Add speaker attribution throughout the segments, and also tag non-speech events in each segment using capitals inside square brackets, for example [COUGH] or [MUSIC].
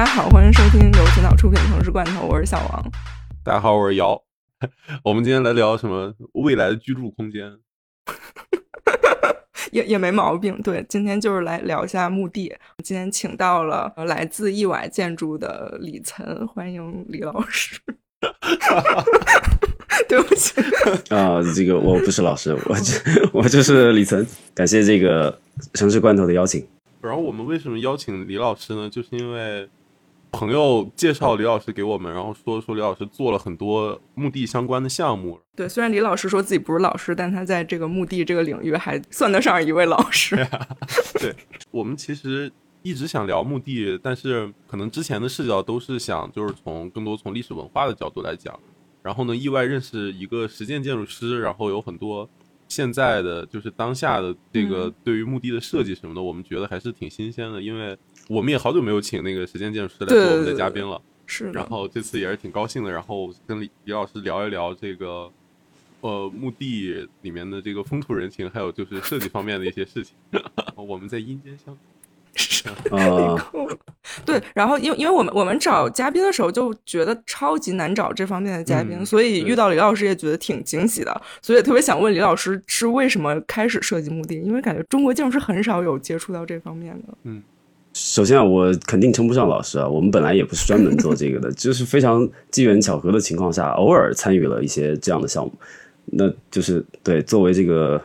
Speaker 1: 家好，欢迎收听由青岛出品的《城市罐头》，我是小王。
Speaker 2: 大家好，我是姚。[LAUGHS] 我们今天来聊什么？未来的居住空间。[LAUGHS]
Speaker 1: 也也没毛病。对，今天就是来聊一下墓地。今天请到了来自意外建筑的李岑，欢迎李老师。[LAUGHS] 对不起
Speaker 3: 啊，这个我不是老师，我我就是李岑。感谢这个城市罐头的邀请。
Speaker 2: 然后我们为什么邀请李老师呢？就是因为朋友介绍李老师给我们，然后说说李老师做了很多墓地相关的项目。
Speaker 1: 对，虽然李老师说自己不是老师，但他在这个墓地这个领域还算得上一位老师。[LAUGHS]
Speaker 2: 对我们其实一直想聊墓地，但是可能之前的视角都是想就是从更多从历史文化的角度来讲。然后呢，意外认识一个实践建筑师，然后有很多。现在的就是当下的这个对于墓地的设计什么的，我们觉得还是挺新鲜的，因为我们也好久没有请那个时间建筑师来做我们的嘉宾了。
Speaker 1: 是，
Speaker 2: 然后这次也是挺高兴的，然后跟李李老师聊一聊这个呃墓地里面的这个风土人情，还有就是设计方面的一些事情。[LAUGHS] 我们在阴间相。
Speaker 3: 啊，[LAUGHS]
Speaker 1: 对，然后因为因为我们我们找嘉宾的时候就觉得超级难找这方面的嘉宾，所以遇到李老师也觉得挺惊喜的，所以特别想问李老师是为什么开始设计墓地？因为感觉中国建筑师很少有接触到这方面的。
Speaker 2: 嗯，
Speaker 3: 首先啊，我肯定称不上老师啊，我们本来也不是专门做这个的，[LAUGHS] 就是非常机缘巧合的情况下，偶尔参与了一些这样的项目，那就是对作为这个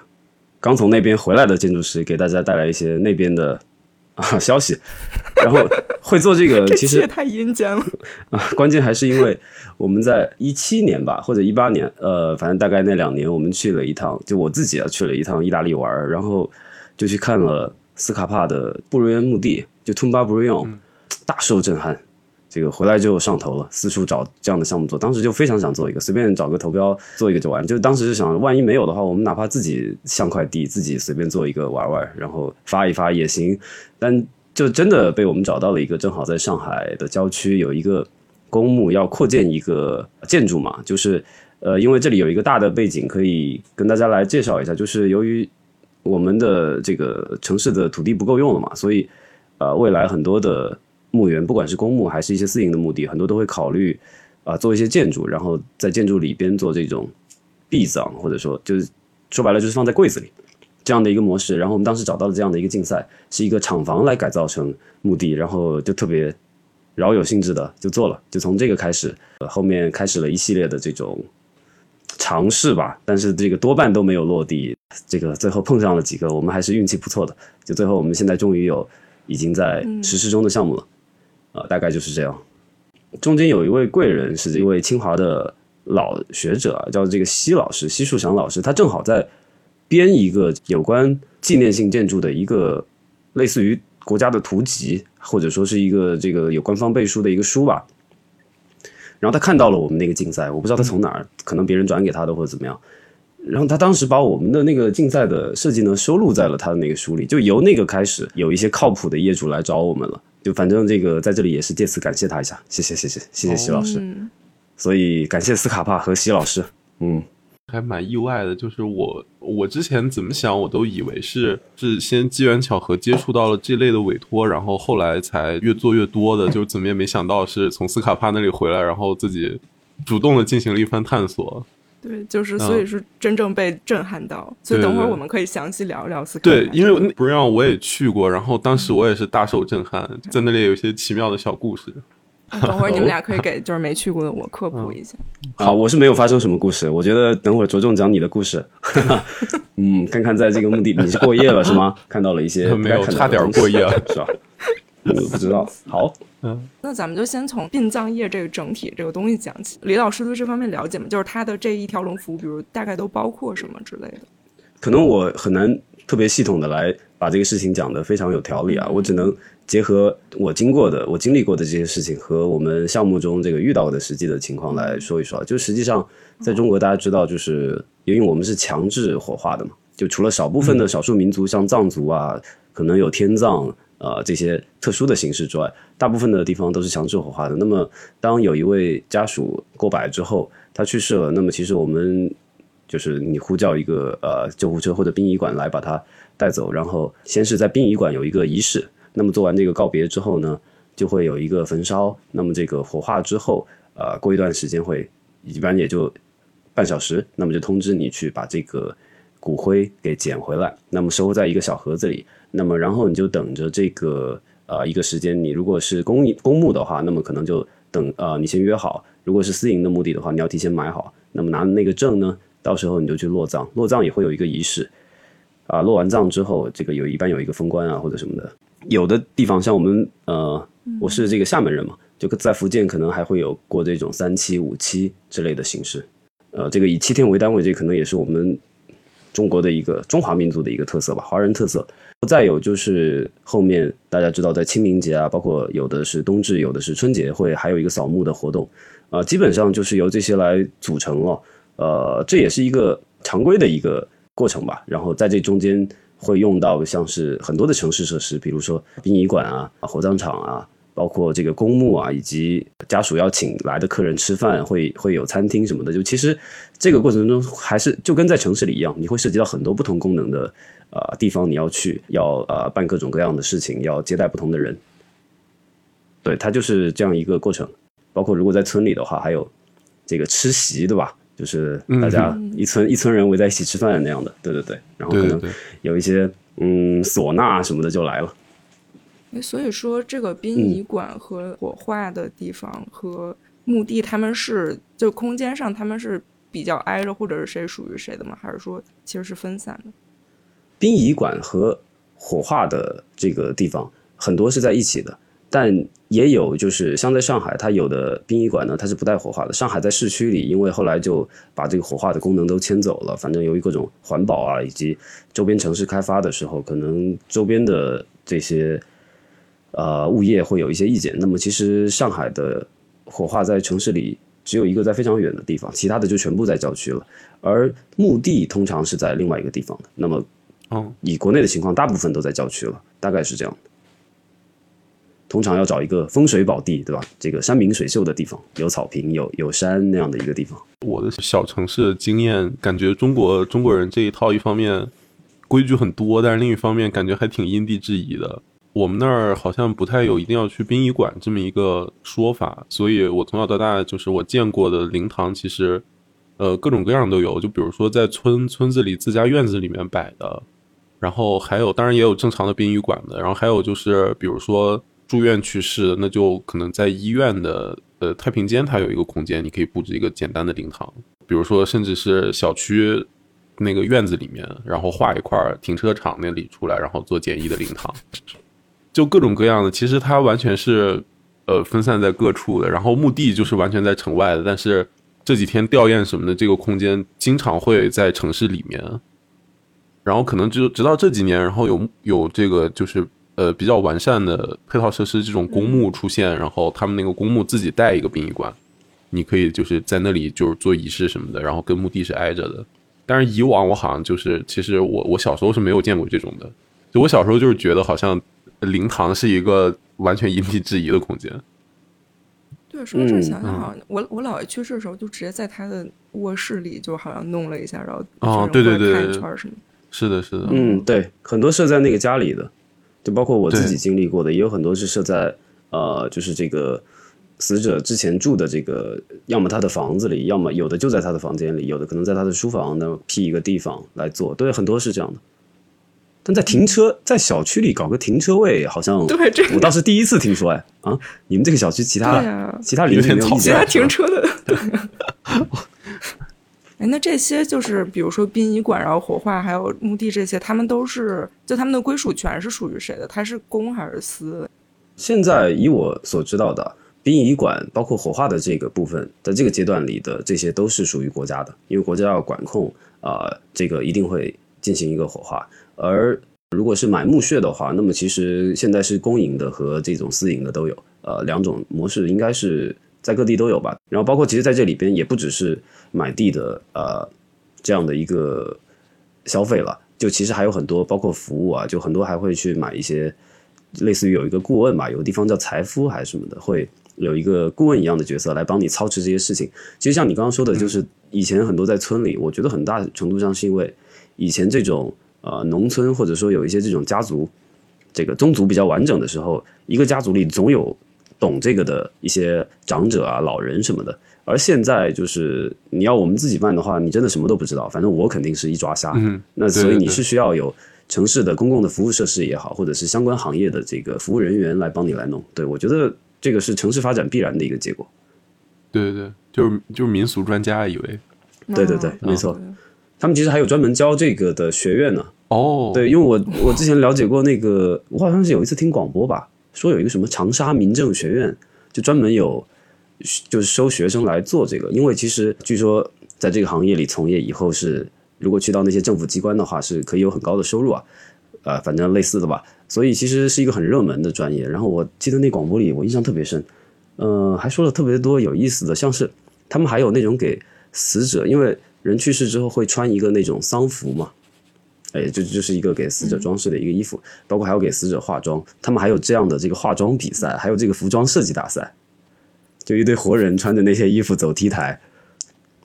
Speaker 3: 刚从那边回来的建筑师，给大家带来一些那边的。[LAUGHS] 啊，消息，然后会做这个，[LAUGHS] 其实
Speaker 1: 也太阴间了
Speaker 3: 啊！关键还是因为我们在一七年吧，或者一八年，呃，反正大概那两年，我们去了一趟，就我自己啊去了一趟意大利玩，然后就去看了斯卡帕的布瑞恩墓地，就 Tumba Brion，大受震撼。这个回来就上头了，四处找这样的项目做。当时就非常想做一个，随便找个投标做一个就完。就当时就想，万一没有的话，我们哪怕自己像块地，自己随便做一个玩玩，然后发一发也行。但就真的被我们找到了一个，正好在上海的郊区有一个公墓要扩建一个建筑嘛，就是呃，因为这里有一个大的背景可以跟大家来介绍一下，就是由于我们的这个城市的土地不够用了嘛，所以呃，未来很多的。墓园，不管是公墓还是一些私营的墓地，很多都会考虑啊做一些建筑，然后在建筑里边做这种壁葬，或者说就是说白了就是放在柜子里这样的一个模式。然后我们当时找到了这样的一个竞赛，是一个厂房来改造成墓地，然后就特别饶有兴致的就做了，就从这个开始，后面开始了一系列的这种尝试吧。但是这个多半都没有落地，这个最后碰上了几个，我们还是运气不错的。就最后我们现在终于有已经在实施中的项目了。啊，大概就是这样。中间有一位贵人，是一位清华的老学者，叫这个西老师，西树祥老师。他正好在编一个有关纪念性建筑的一个类似于国家的图集，或者说是一个这个有官方背书的一个书吧。然后他看到了我们那个竞赛，我不知道他从哪儿，可能别人转给他的或者怎么样。然后他当时把我们的那个竞赛的设计呢收录在了他的那个书里，就由那个开始，有一些靠谱的业主来找我们了。就反正这个在这里也是借此感谢他一下，谢谢谢谢谢谢席老师，所以感谢斯卡帕和席老师，嗯，
Speaker 2: 还蛮意外的，就是我我之前怎么想，我都以为是是先机缘巧合接触到了这类的委托，然后后来才越做越多的，就怎么也没想到是从斯卡帕那里回来，然后自己主动的进行了一番探索。
Speaker 1: 对，就是所以是真正被震撼到，所以等会儿我们可以详细聊一聊。
Speaker 2: 对，因为不让我也去过，然后当时我也是大受震撼，[LAUGHS] 在那里有一些奇妙的小故事。[LAUGHS]
Speaker 1: 等会儿你们俩 [LAUGHS] 可以给就是没去过的我科普一下。
Speaker 3: 好，我是没有发生什么故事，我觉得等会儿着重讲你的故事。嗯，看看在这个墓地你是过夜了是吗？看到了一些
Speaker 2: 没有差点过夜了
Speaker 3: 是吧？我不知道。好。
Speaker 2: 嗯，
Speaker 1: 那咱们就先从殡葬业这个整体这个东西讲起。李老师对这方面了解吗？就是他的这一条龙服务，比如大概都包括什么之类的？
Speaker 3: 可能我很难特别系统的来把这个事情讲得非常有条理啊。我只能结合我经过的、我经历过的这些事情和我们项目中这个遇到的实际的情况来说一说。就实际上，在中国大家知道，就是因为我们是强制火化的嘛，就除了少部分的少数民族，像藏族啊，可能有天葬。呃，这些特殊的形式之外，大部分的地方都是强制火化的。那么，当有一位家属过百之后，他去世了，那么其实我们就是你呼叫一个呃救护车或者殡仪馆来把他带走，然后先是在殡仪馆有一个仪式。那么做完这个告别之后呢，就会有一个焚烧。那么这个火化之后，呃，过一段时间会，一般也就半小时，那么就通知你去把这个骨灰给捡回来，那么收在一个小盒子里。那么然后你就等着这个呃一个时间，你如果是公公墓的话，那么可能就等呃你先约好；如果是私营的目的的话，你要提前买好。那么拿那个证呢，到时候你就去落葬，落葬也会有一个仪式。啊，落完葬之后，这个有一般有一个封棺啊或者什么的。有的地方像我们呃，我是这个厦门人嘛，就在福建可能还会有过这种三七五七之类的形式。呃，这个以七天为单位，这可能也是我们中国的一个中华民族的一个特色吧，华人特色。再有就是后面大家知道，在清明节啊，包括有的是冬至，有的是春节，会还有一个扫墓的活动啊，基本上就是由这些来组成了。呃，这也是一个常规的一个。过程吧，然后在这中间会用到像是很多的城市设施，比如说殡仪馆啊、火葬场啊，包括这个公墓啊，以及家属要请来的客人吃饭，会会有餐厅什么的。就其实这个过程中还是就跟在城市里一样，你会涉及到很多不同功能的呃地方，你要去要呃办各种各样的事情，要接待不同的人。对，它就是这样一个过程。包括如果在村里的话，还有这个吃席，对吧？就是大家一村一村人围在一起吃饭那样的，对对对，然后可能有一些嗯唢呐什么的就来了。
Speaker 1: 所以说这个殡仪馆和火化的地方和墓地，他们是就空间上他们是比较挨着，或者是谁属于谁的吗？还是说其实是分散的？
Speaker 3: 殡仪馆和火化的这个地方很多是在一起的。但也有，就是像在上海，它有的殡仪馆呢，它是不带火化的。上海在市区里，因为后来就把这个火化的功能都迁走了。反正由于各种环保啊，以及周边城市开发的时候，可能周边的这些呃物业会有一些意见。那么其实上海的火化在城市里只有一个在非常远的地方，其他的就全部在郊区了。而墓地通常是在另外一个地方的。那么，
Speaker 2: 哦，
Speaker 3: 以国内的情况，大部分都在郊区了，大概是这样的。通常要找一个风水宝地，对吧？这个山明水秀的地方，有草坪、有有山那样的一个地方。
Speaker 2: 我的小城市的经验，感觉中国中国人这一套，一方面规矩很多，但是另一方面感觉还挺因地制宜的。我们那儿好像不太有一定要去殡仪馆这么一个说法，所以我从小到大就是我见过的灵堂，其实呃各种各样都有。就比如说在村村子里自家院子里面摆的，然后还有当然也有正常的殡仪馆的，然后还有就是比如说。住院去世，那就可能在医院的呃太平间，它有一个空间，你可以布置一个简单的灵堂。比如说，甚至是小区那个院子里面，然后画一块停车场那里出来，然后做简易的灵堂，就各种各样的。其实它完全是呃分散在各处的。然后墓地就是完全在城外的，但是这几天吊唁什么的，这个空间经常会在城市里面。然后可能就直到这几年，然后有有这个就是。呃，比较完善的配套设施，这种公墓出现，然后他们那个公墓自己带一个殡仪馆，你可以就是在那里就是做仪式什么的，然后跟墓地是挨着的。但是以往我好像就是，其实我我小时候是没有见过这种的，就我小时候就是觉得好像灵堂是一个完全因地制宜的空间。
Speaker 1: 对，说这想想好像我我姥爷去世的时候，就直接在他的卧室里就好像弄了一下，然后
Speaker 2: 哦，对对对，
Speaker 1: 看一圈什么。
Speaker 2: 是的，是的，
Speaker 3: 嗯，对，很多设在那个家里的。就包括我自己经历过的，也有很多是设在呃，就是这个死者之前住的这个，要么他的房子里，要么有的就在他的房间里，有的可能在他的书房那辟一个地方来做，对，很多是这样的。但在停车，在小区里搞个停车位，好像
Speaker 1: 对，
Speaker 3: 我倒是第一次听说，哎啊，你们这个小区其他其他邻居没有
Speaker 1: 其他停车的。[LAUGHS] [LAUGHS] [LAUGHS] 哎，那这些就是比如说殡仪馆，然后火化，还有墓地这些，他们都是就他们的归属权是属于谁的？他是公还是私？
Speaker 3: 现在以我所知道的，殡仪馆包括火化的这个部分，在这个阶段里的这些都是属于国家的，因为国家要管控啊，这个一定会进行一个火化。而如果是买墓穴的话，那么其实现在是公营的和这种私营的都有，呃，两种模式应该是。在各地都有吧，然后包括其实在这里边也不只是买地的呃这样的一个消费了，就其实还有很多包括服务啊，就很多还会去买一些类似于有一个顾问吧，有个地方叫财夫还是什么的，会有一个顾问一样的角色来帮你操持这些事情。其实像你刚刚说的，就是以前很多在村里，我觉得很大程度上是因为以前这种呃农村或者说有一些这种家族这个宗族比较完整的时候，一个家族里总有。懂这个的一些长者啊、老人什么的。而现在就是你要我们自己办的话，你真的什么都不知道。反正我肯定是一抓瞎。
Speaker 2: 嗯，
Speaker 3: 那所以你是需要有城市的公共的服务设施也好，或者是相关行业的这个服务人员来帮你来弄。对我觉得这个是城市发展必然的一个结果。
Speaker 2: 对对对，就是就是民俗专家以为
Speaker 3: 对对对，
Speaker 1: 嗯
Speaker 3: 没错。他们其实还有专门教这个的学院呢。
Speaker 2: 哦，
Speaker 3: 对，因为我我之前了解过那个，我好像是有一次听广播吧，说有一个什么长沙民政学院，就专门有就是收学生来做这个。因为其实据说在这个行业里从业以后是，如果去到那些政府机关的话，是可以有很高的收入啊，呃，反正类似的吧。所以其实是一个很热门的专业。然后我记得那广播里我印象特别深，呃，还说了特别多有意思的，像是他们还有那种给死者，因为人去世之后会穿一个那种丧服嘛。哎，就就是一个给死者装饰的一个衣服，包括还有给死者化妆，他们还有这样的这个化妆比赛，还有这个服装设计大赛，就一堆活人穿着那些衣服走 T 台，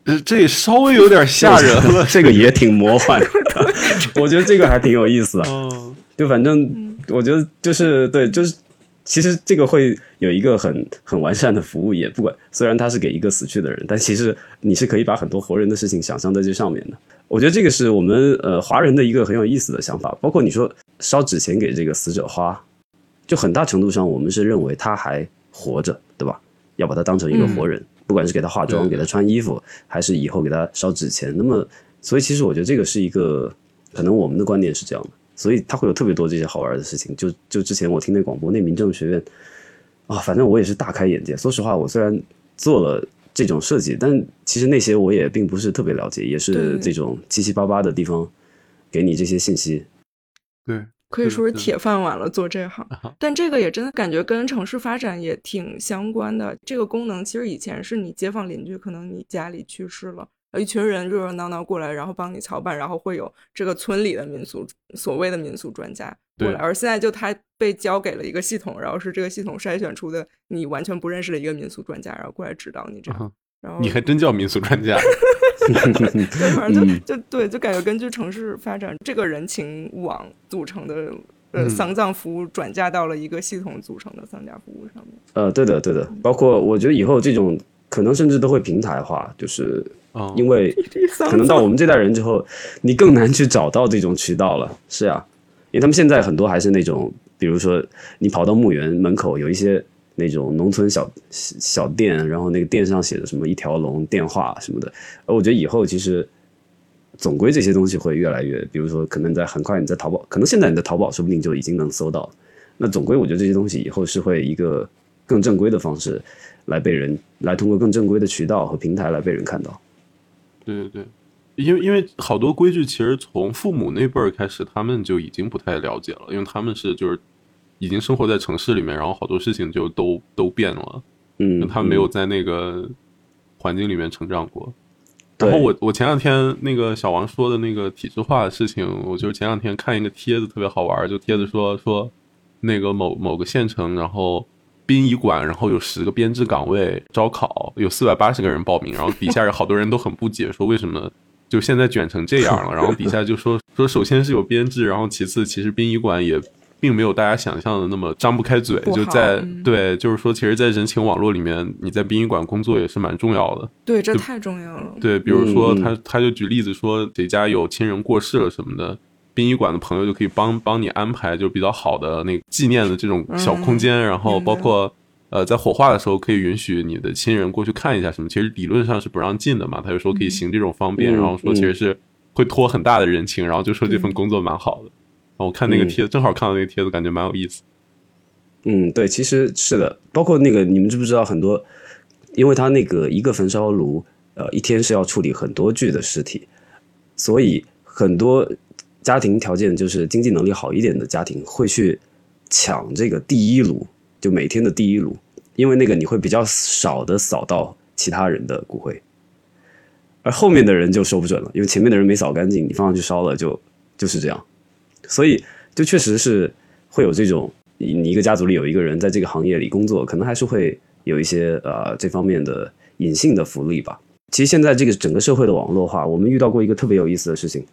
Speaker 2: 呃这稍微有点吓人了。[LAUGHS]
Speaker 3: 这个也挺魔幻的，[LAUGHS] 我觉得这个还挺有意思的。
Speaker 2: 嗯，
Speaker 3: 就反正我觉得就是对，就是其实这个会有一个很很完善的服务也，不管虽然他是给一个死去的人，但其实你是可以把很多活人的事情想象在这上面的。我觉得这个是我们呃华人的一个很有意思的想法，包括你说烧纸钱给这个死者花，就很大程度上我们是认为他还活着，对吧？要把他当成一个活人，不管是给他化妆、给他穿衣服，还是以后给他烧纸钱。那么，所以其实我觉得这个是一个可能我们的观点是这样的，所以他会有特别多这些好玩的事情。就就之前我听那广播，那民政学院啊，反正我也是大开眼界。说实话，我虽然做了这种设计，但其实那些我也并不是特别了解，也是这种七七八八的地方给你这些信息。
Speaker 2: 对，
Speaker 1: 可以说是铁饭碗了，做这行。但这个也真的感觉跟城市发展也挺相关的。这个功能其实以前是你街坊邻居，可能你家里去世了，一群人热热闹闹过来，然后帮你操办，然后会有这个村里的民俗所谓的民俗专家过来。而现在就他被交给了一个系统，然后是这个系统筛选出的你完全不认识的一个民俗专家，然后过来指导你这样。
Speaker 2: 嗯
Speaker 1: 然后
Speaker 2: 你还真叫民俗专家。[LAUGHS]
Speaker 1: 对，反正就、
Speaker 3: 嗯
Speaker 1: 就对，就感觉根据城市发展，这个人情网组成的呃、
Speaker 2: 嗯
Speaker 1: 丧葬服务转嫁到了一个系统组成的丧家服务上面。
Speaker 3: 呃，对的，对的，包括我觉得以后这种可能甚至都会平台化，就是
Speaker 2: 嗯，
Speaker 3: 因为可能到我们这代人之后，你更难去找到这种渠道了。是啊，因为他们现在很多还是那种，比如说你跑到墓园门口有一些那种农村小小店，然后那个店上写的什么一条龙电话什么的。而我觉得以后其实总归这些东西会越来越，比如说可能在很快你在淘宝，可能现在你在淘宝说不定就已经能搜到。那总归我觉得这些东西以后是会一个更正规的方式来被人来通过更正规的渠道和平台来被人看到。
Speaker 2: 对对对，因为因为好多规矩其实从父母那辈儿开始，他们就已经不太了解了，因为他们是就是已经生活在城市里面，然后好多事情就都都变了，
Speaker 3: 嗯，
Speaker 2: 他们没有
Speaker 3: 嗯。
Speaker 2: 在那个环境里面成长过。然后我我前两天那个小王说的那个体制化的事情，我就是前两天看一个帖子特别好玩，就帖子说说那个某某个县城，然后殡仪馆，然后有十个编制岗位招考，有四百八十个人报名，然后底下有好多人都很不解，说为什么就现在卷成这样了？然后底下就说说首先是有编制，然后其次其实殡仪馆也。并没有大家想象的那么张不开嘴，就在、
Speaker 1: 嗯
Speaker 2: 对，就是说，其实，在人情网络里面，你在殡仪馆工作也是蛮重要的。
Speaker 1: 对，这太重要了。
Speaker 2: 对，比如说他他就举例子说，谁家有亲人过世了什么的，殡仪馆的朋友就可以帮帮你安排就比较好的那个纪念的这种小空间，然后包括呃在火化的时候可以允许你的亲人过去看一下什么，其实理论上是不让进的嘛，他就说可以行这种方便，
Speaker 3: 嗯
Speaker 2: 然后说其实是会托很大的人情，然后就说这份工作蛮好的。然后我看那个
Speaker 3: 嗯。
Speaker 2: 帖子，正好看到那个帖子，感觉蛮有意思。
Speaker 3: 嗯，对，其实是的，包括那个你们知不知道很多，因为他那个一个焚烧炉，呃，一天是要处理很多具的尸体，所以很多家庭条件就是经济能力好一点的家庭会去抢这个第一炉，就每天的第一炉，因为那个你会比较少的扫到其他人的骨灰，而后面的人就说不准了，因为前面的人没扫干净，你放上去烧了就就是这样，所以就确实是会有这种。你一个家族里有一个人在这个行业里工作，可能还是会有一些呃这方面的隐性的福利吧。其实现在这个整个社会的网络化，我们遇到过一个特别有意思的事情，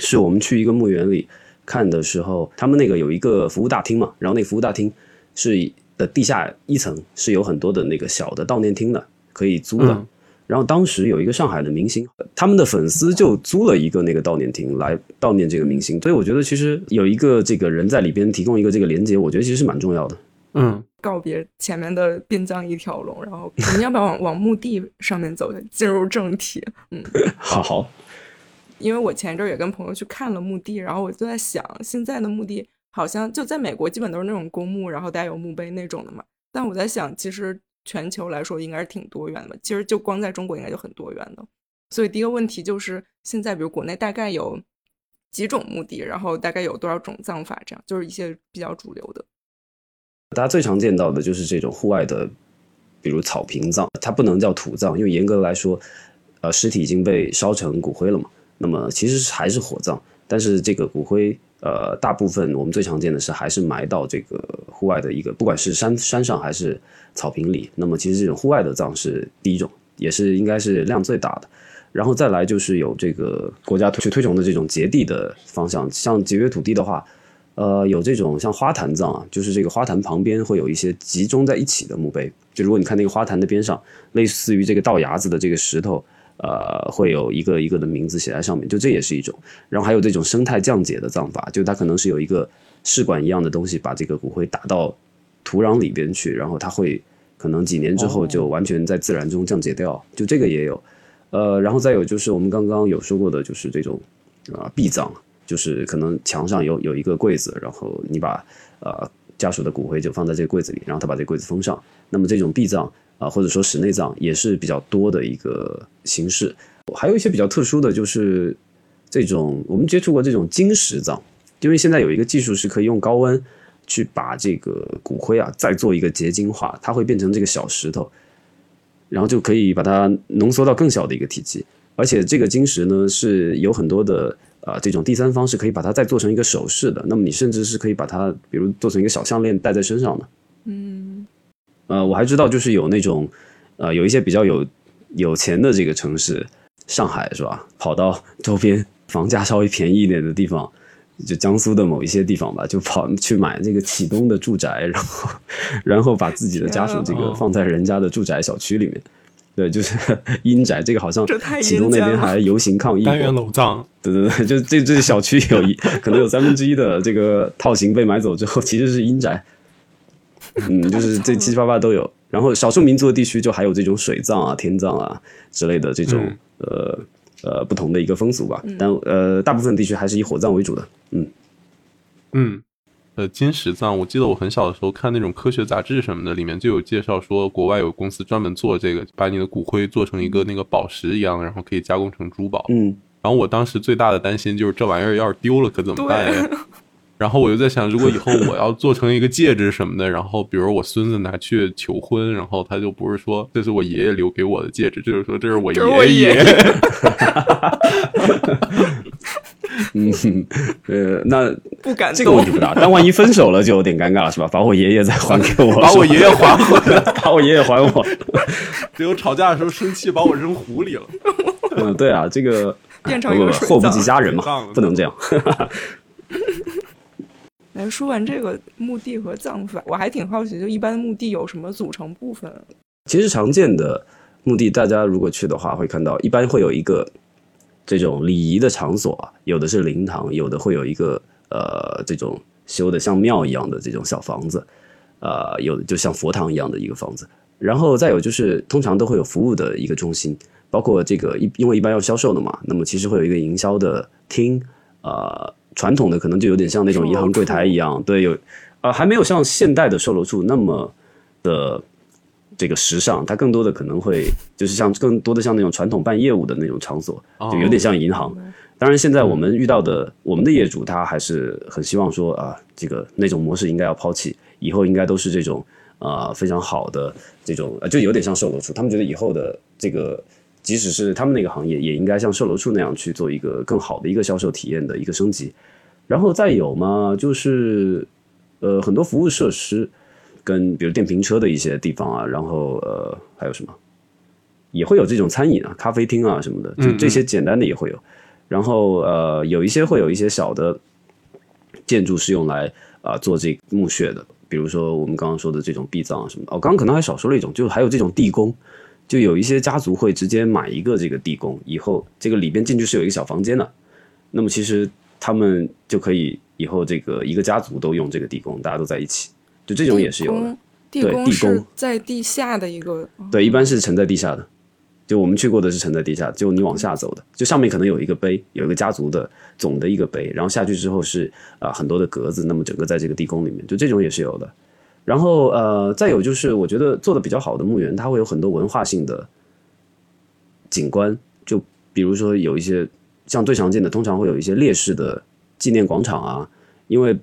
Speaker 3: 是我们去一个墓园里看的时候，他们那个有一个服务大厅嘛，然后那个服务大厅是的地下一层是有很多的那个小的悼念厅的，可以租的。
Speaker 2: 嗯
Speaker 3: 然后当时有一个上海的明星，他们的粉丝就租了一个那个悼念厅来悼念这个明星，所以我觉得其实有一个这个人在里边提供一个这个连接，我觉得其实是蛮重要的。
Speaker 2: 嗯，
Speaker 1: 告别前面的滨江一条龙，然后我们要不要往往墓地上面走？进入正题。嗯，
Speaker 3: 好 [LAUGHS] 好，
Speaker 1: 因为我前一阵也跟朋友去看了墓地，然后我就在想，现在的墓地好像就在美国，基本都是那种公墓，然后带有墓碑那种的嘛。但我在想，其实全球来说应该是挺多元的，其实就光在中国应该就很多元的。所以第一个问题就是，现在比如国内大概有几种墓地，然后大概有多少种葬法，这样就是一些比较主流的。
Speaker 3: 大家最常见到的就是这种户外的，比如草坪葬，它不能叫土葬，因为严格来说，呃，尸体已经被烧成骨灰了嘛。那么其实还是火葬，但是这个骨灰，呃，大部分我们最常见的是还是埋到这个户外的一个，不管是山山上还是草坪里。那么其实这种户外的葬是第一种，也是应该是量最大的。然后再来就是有这个国家去推崇的这种节地的方向，像节约土地的话，呃，有这种像花坛葬啊，就是这个花坛旁边会有一些集中在一起的墓碑。就如果你看那个花坛的边上，类似于这个倒牙子的这个石头，呃，会有一个一个的名字写在上面，就这也是一种。然后还有这种生态降解的葬法，就它可能是有一个试管一样的东西，把这个骨灰打到土壤里边去，然后它会可能几年之后就完全在自然中降解掉，就这个也有。呃，然后再有就是我们刚刚有说过的，就是这种啊壁葬，就是可能墙上有有一个柜子，然后你把呃家属的骨灰就放在这个柜子里，然后他把这个柜子封上。那么这种壁葬啊、或者说室内葬也是比较多的一个形式。还有一些比较特殊的就是这种我们接触过这种晶石葬，因为现在有一个技术是可以用高温去把这个骨灰啊再做一个结晶化，它会变成这个小石头。然后就可以把它浓缩到更小的一个体积，而且这个晶石呢是有很多的啊、这种第三方是可以把它再做成一个首饰的，那么你甚至是可以把它比如做成一个小项链戴在身上的。
Speaker 1: 嗯，
Speaker 3: 呃，我还知道就是有那种呃有一些比较有有钱的这个城市，上海是吧？跑到周边房价稍微便宜一点的地方。就江苏的某一些地方吧，就跑去买这个启东的住宅，然后，然后把自己的家属这个
Speaker 2: 哦
Speaker 3: 放在人家的住宅小区里面，对，就是 [LAUGHS] 阴宅，这个好像启东那边还游行抗议过
Speaker 2: 单元楼葬，
Speaker 3: 对对对，就这 [LAUGHS] 这小区有一可能有三分之一的这个套型被买走之后，其实是阴宅，嗯，就是这七七八八都有。然后少数民族的地区就还有这种水葬啊、天葬啊之类的这种、
Speaker 2: 嗯
Speaker 3: 呃呃不同的一个风俗吧。但呃大部分地区还是以火葬为主的。嗯，
Speaker 2: 嗯，呃，金石葬，我记得我很小的时候看那种科学杂志什么的，里面就有介绍说，国外有公司专门做这个，把你的骨灰做成一个那个宝石一样，然后可以加工成珠宝。
Speaker 3: 嗯，
Speaker 2: 然后我当时最大的担心就是这玩意儿要是丢了可怎么办呀？然后我就在想，如果以后我要做成一个戒指什么的，然后比如我孙子拿去求婚，然后他就不是说这是我爷爷留给我的戒指，就是说这是我
Speaker 1: 这是我
Speaker 2: 爷
Speaker 1: 爷 [LAUGHS] [LAUGHS] [LAUGHS]
Speaker 3: 嗯，呃，那
Speaker 1: 不敢
Speaker 3: 这个问题。不大，但万一分手了就有点尴尬了，是吧？把我爷爷再还给我，
Speaker 2: 把我爷爷还回来，
Speaker 3: 把我爷爷还我。
Speaker 2: 结果吵架的时候生气把我扔湖里了。
Speaker 3: 嗯，对啊，这个
Speaker 1: 变成一个
Speaker 3: 不不祸不及家人嘛不能这样。
Speaker 1: 来说完这个墓地和葬法，我还挺好奇，就一般墓地有什么组成部分？
Speaker 3: 其实常见的墓地，大家如果去的话，会看到一般会有一个这种礼仪的场所，有的是灵堂，有的会有一个呃这种修的像庙一样的这种小房子，呃，有的就像佛堂一样的一个房子。然后再有就是，通常都会有服务的一个中心，包括这个一因为一般要销售的嘛，那么其实会有一个营销的厅，呃，传统的可能就有点像那种银行柜台一样，对，有呃还没有像现代的售楼处那么的这个时尚，它更多的可能会就是像更多的像那种传统办业务的那种场所，就有点像银行。当然，现在我们遇到的我们的业主，他还是很希望说啊，这个那种模式应该要抛弃，以后应该都是这种啊、非常好的这种，呃就有点像售楼处。他们觉得以后的这个，即使是他们那个行业，也应该像售楼处那样去做一个更好的一个销售体验的一个升级。然后再有嘛，就是呃很多服务设施，跟比如电瓶车的一些地方啊，然后呃还有什么，也会有这种餐饮啊、咖啡厅啊什么的，就这些简单的也会有。然后呃有一些会有一些小的建筑是用来啊、做这墓穴的，比如说我们刚刚说的这种壁葬啊什么的。哦，刚刚可能还少说了一种，就是还有这种地宫，就有一些家族会直接买一个这个地宫，以后这个里边进去是有一个小房间的，那么其实他们就可以以后这个一个家族都用这个地宫，大家都在一起，就这种也是有的。
Speaker 1: 地
Speaker 3: 对地
Speaker 1: 宫是
Speaker 3: 宫
Speaker 1: 在地下的一个，
Speaker 3: 对，一般是沉在地下的。就我们去过的是沉在地下，就你往下走的，就上面可能有一个碑，有一个家族的总的一个碑，然后下去之后是啊、很多的格子，那么整个在这个地宫里面，就这种也是有的。然后呃，再有就是我觉得做的比较好的墓园，它会有很多文化性的景观，就比如说有一些像最常见的，通常会有一些烈士的纪念广场啊，因为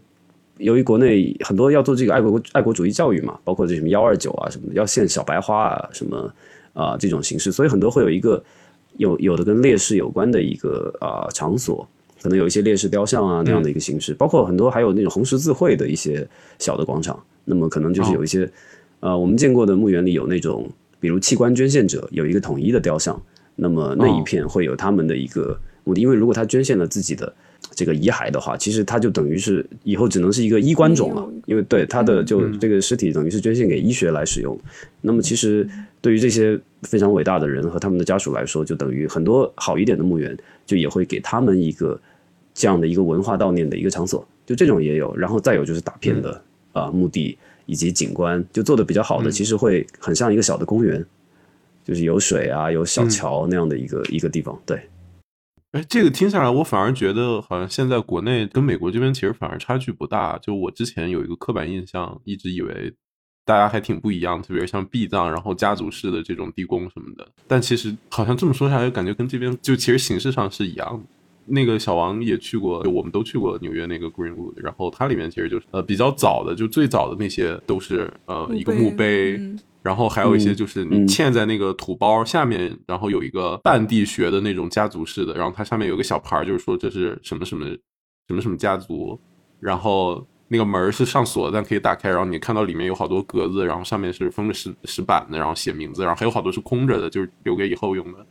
Speaker 3: 由于国内很多要做这个爱国爱国主义教育嘛，包括这什么幺二九啊什么的，要献小白花啊什么啊、这种形式，所以很多会有一个有有的跟烈士有关的一个啊、场所，可能有一些烈士雕像啊那样的一个形式，包括很多还有那种红十字会的一些小的广场，那么可能就是有一些、呃我们见过的墓园里有那种，比如器官捐献者有一个统一的雕像，那么那一片会有他们的一个目的，因为如果他捐献了自己的这个遗骸的话，其实他就等于是以后只能是一个衣冠冢了因为对他的就这个尸体等于是捐献给医学来使用。那么其实对于这些非常伟大的人和他们的家属来说，就等于很多好一点的墓园就也会给他们一个这样的一个文化悼念的一个场所，就这种也有。然后再有就是大片的啊、墓地以及景观，就做的比较好的，其实会很像一个小的公园，就是有水啊，有小桥那样的一个、一个地方。对，
Speaker 2: 哎，这个听下来，我反而觉得好像现在国内跟美国这边其实反而差距不大。就我之前有一个刻板印象，一直以为大家还挺不一样，特别是像避葬，然后家族式的这种地宫什么的。但其实好像这么说下来，感觉跟这边就其实形式上是一样的。那个小王也去过，就我们都去过纽约那个 Greenwood，然后它里面其实就是呃比较早的，就最早的那些都是呃一个墓碑，
Speaker 1: 嗯
Speaker 2: 然后还有一些
Speaker 3: 嗯
Speaker 2: 就是你
Speaker 3: 嗯
Speaker 2: 嵌在那个土包下面，然后有一个半地穴的那种家族式的，然后它上面有个小牌儿，就是说这是什么什么什么什么家族，然后那个门儿是上锁的，但可以打开，然后你看到里面有好多格子，然后上面是封着石石板的，然后写名字，然后还有好多是空着的，就是留给以后用的。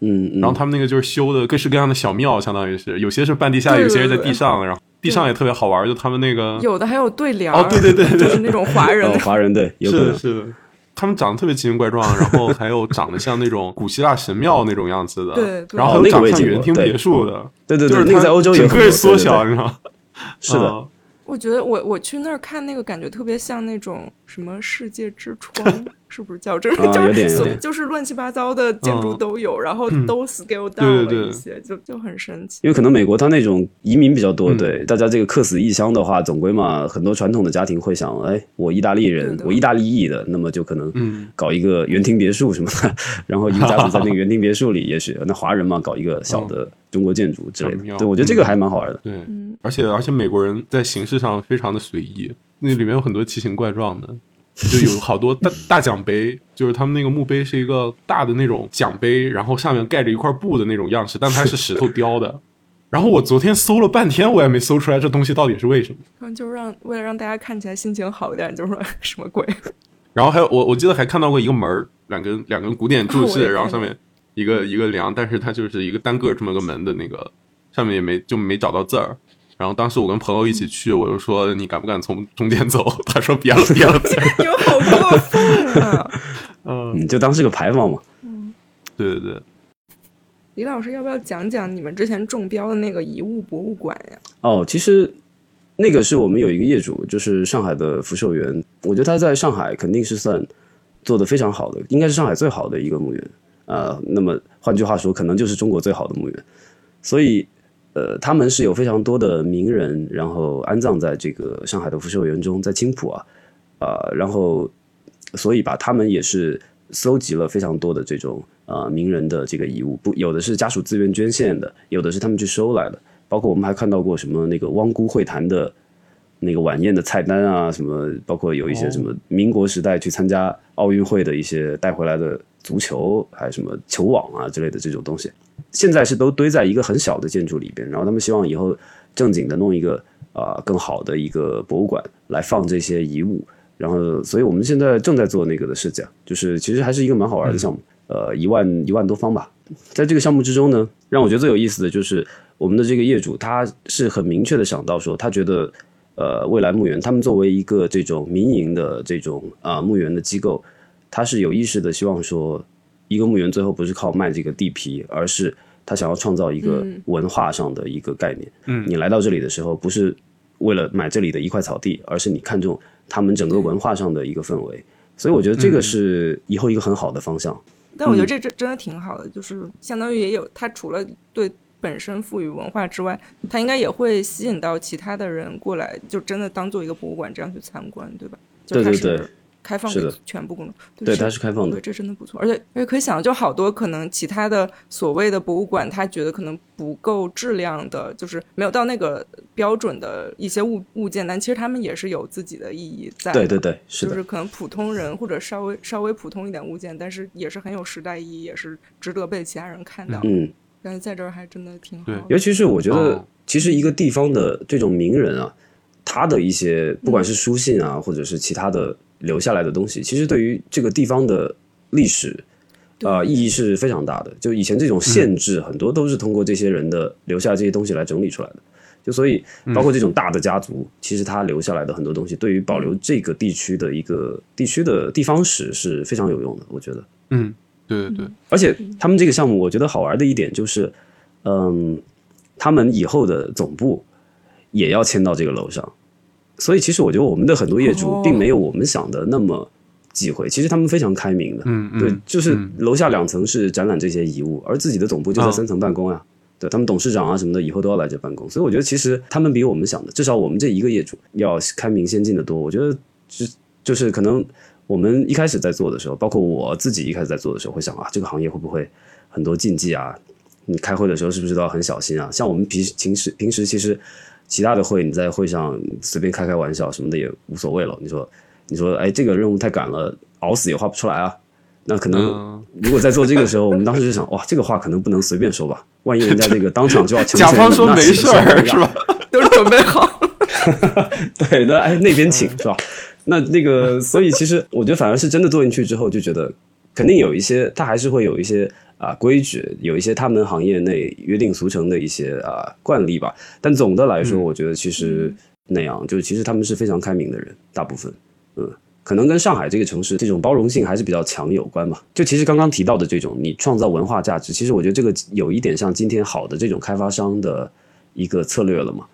Speaker 3: 嗯嗯。
Speaker 2: 然后他们那个就是修的各式各样的小庙，相当于是有些是半地下，有些是在地上，然后地上也特别好玩，就他们那个
Speaker 1: 有的还有对联
Speaker 2: 哦对对对对
Speaker 1: 就是那种华人。
Speaker 3: 哦，华人对，有可能。
Speaker 2: 是的，是。的，他们长得特别奇形怪状，然后还有长得像那种古希腊神庙那种样子的，
Speaker 1: 对对。
Speaker 2: 然后还有
Speaker 3: 哦那个
Speaker 2: 长得像园厅别墅的，
Speaker 3: 对对对，
Speaker 2: 就是它
Speaker 3: 那个在欧洲也
Speaker 2: 整个
Speaker 3: 有很多
Speaker 2: 缩小，你知道吗？
Speaker 3: 是的，
Speaker 2: 嗯。
Speaker 1: 我觉得我我去那儿看那个感觉特别像那种什么世界之窗，[LAUGHS] 是不是叫这种？
Speaker 3: 啊
Speaker 1: 就是就是乱七八糟的建筑
Speaker 2: 嗯。
Speaker 1: 都有，然后都 scale down
Speaker 2: 对
Speaker 1: 了一些，就就很神奇。
Speaker 3: 因为可能美国它那种移民比较多，
Speaker 2: 嗯。
Speaker 3: 对大家这个客死异乡的话，总归嘛，很多传统的家庭会想，哎，我意大利人我意大利裔的，那么就可能
Speaker 2: 嗯。
Speaker 3: 搞一个园厅别墅什么的，[LAUGHS] 然后一个家族在那个园厅别墅里，[LAUGHS] 也许那华人嘛，搞一个小的中国建筑之类的。对，我觉得这个还蛮好玩的。
Speaker 2: 对，
Speaker 1: 嗯。
Speaker 2: 而且而且美国人在形式上非常的随意，那里面有很多奇形怪状的，就有好多大大奖杯，就是他们那个墓碑是一个大的那种奖杯，然后上面盖着一块布的那种样式，但它是石头雕的。然后我昨天搜了半天，我也没搜出来这东西到底是为什么。
Speaker 1: 可能就是让为了让大家看起来心情好一点，就说什么鬼？[LAUGHS]
Speaker 2: 然后还有我我记得还看到过一个门儿，两根两根古典柱 [LAUGHS] 式，
Speaker 1: 哦我也看
Speaker 2: 然后上面一个一个梁，但是它就是一个单个这么个门的那个，上面也没就没找到字儿。然后当时我跟朋友一起去，我就说你敢不敢从中间走？[LAUGHS] 他说别了别了。
Speaker 1: 你们 [LAUGHS] 好过分啊！
Speaker 2: 嗯，
Speaker 3: 嗯，就当是个牌坊嘛。
Speaker 2: 对对对，
Speaker 1: 李老师，要不要讲讲你们之前中标的那个遗物博物馆呀？
Speaker 3: 哦，其实那个是我们有一个业主，就是上海的福寿园，我觉得他在上海肯定是算做的非常好的，应该是上海最好的一个墓园。呃，那么换句话说，可能就是中国最好的墓园。所以，呃，他们是有非常多的名人，然后安葬在这个上海的福寿园中，在青浦啊，啊、然后所以吧，他们也是搜集了非常多的这种呃名人的这个遗物，不有的是家属自愿捐献的，有的是他们去收来的，包括我们还看到过什么那个汪辜会谈的那个晚宴的菜单啊，什么包括有一些什么民国时代去参加奥运会的一些带回来的足球，还有什么球网啊之类的这种东西，现在是都堆在一个很小的建筑里边，然后他们希望以后正经的弄一个啊、更好的一个博物馆来放这些遗物。然后，所以我们现在正在做那个的设计啊，就是其实还是一个蛮好玩的项目，呃，一万一万多方吧。在这个项目之中呢，让我觉得最有意思的就是我们的这个业主，他是很明确的想到说，他觉得呃未来墓园，他们作为一个这种民营的这种啊、墓园的机构，他是有意识的希望说，一个墓园最后不是靠卖这个地皮，而是他想要创造一个文化上的一个概念。
Speaker 2: 嗯
Speaker 3: 你来到这里的时候，不是为了买这里的一块草地，而是你看中他们整个文化上的一个氛围。所以我觉得这个是以后一个很好的方向。
Speaker 1: 但我觉得这这真的挺好的，就是相当于也有它除了对本身赋予文化之外，它应该也会吸引到其他的人过来，就真的当做一个博物馆这样去参观，对吧？
Speaker 3: 对对对
Speaker 1: 是开放给
Speaker 3: 是的
Speaker 1: 全部公众，
Speaker 3: 对，
Speaker 1: 是
Speaker 3: 它是开放的
Speaker 1: 对，。这真的不错，而且而且可以想，就好多可能其他的所谓的博物馆，他觉得可能不够质量的，就是没有到那个标准的一些物物件，但其实他们也是有自己的意义在。
Speaker 3: 对对对，是的，
Speaker 1: 就是可能普通人或者稍微稍微普通一点物件，但是也是很有时代意义，也是值得被其他人看到。
Speaker 3: 嗯，
Speaker 1: 但是在这儿还真的挺好的。
Speaker 3: 尤其是我觉得
Speaker 2: 哦，
Speaker 3: 其实一个地方的这种名人啊，他的一些不管是书信啊，或者是其他的留下来的东西，其实对于这个地方的历史。啊、意义是非常大的。就以前这种限制，很多都是通过这些人的留下这些东西来整理出来的。就所以，包括这种大的家族，其实他留下来的很多东西，对于保留这个地区的一个地区的地方史是非常有用的。我觉得，
Speaker 2: 嗯，对对对，
Speaker 3: 而且他们这个项目，我觉得好玩的一点就是，嗯，他们以后的总部也要迁到这个楼上，所以其实我觉得我们的很多业主
Speaker 1: 哦
Speaker 3: 并没有我们想的那么忌讳，其实他们非常开明的。
Speaker 2: 嗯嗯，
Speaker 3: 对，就是
Speaker 2: 嗯
Speaker 3: 楼下两层是展览这些遗物，而自己的总部就在
Speaker 2: 啊
Speaker 3: 三层办公呀。对他们董事长啊什么的，以后都要来这办公，所以我觉得其实他们比我们想的，至少我们这一个业主要开明先进的多。我觉得就就是可能我们一开始在做的时候，包括我自己一开始在做的时候，会想啊，这个行业会不会很多禁忌啊？你开会的时候是不是都要很小心啊？像我们平时平时平时其实其他的会，你在会上随便开开玩笑什么的也无所谓了。你说你说哎，这个任务太赶了，熬死也画不出来啊。那可能
Speaker 2: 嗯
Speaker 3: 如果在做这个时候，我们当时就想，[LAUGHS] 哇，这个话可能不能随便说吧，万一人家这个当场就要 [LAUGHS] 强
Speaker 2: 甲方说没事儿是？吧？
Speaker 1: 都是准备好。[LAUGHS]
Speaker 3: 对，那哎那边请是吧？那那个，所以其实我觉得反而是真的做进去之后，就觉得肯定有一些，它还是会有一些啊规矩，有一些他们行业内约定俗成的一些啊惯例吧。但总的来说，我觉得其实那样，就是其实他们是非常开明的人，大部分，嗯。可能跟上海这个城市这种包容性还是比较强有关嘛。就其实刚刚提到的这种，你创造文化价值，其实我觉得这个有一点像今天好的这种开发商的一个策略了嘛。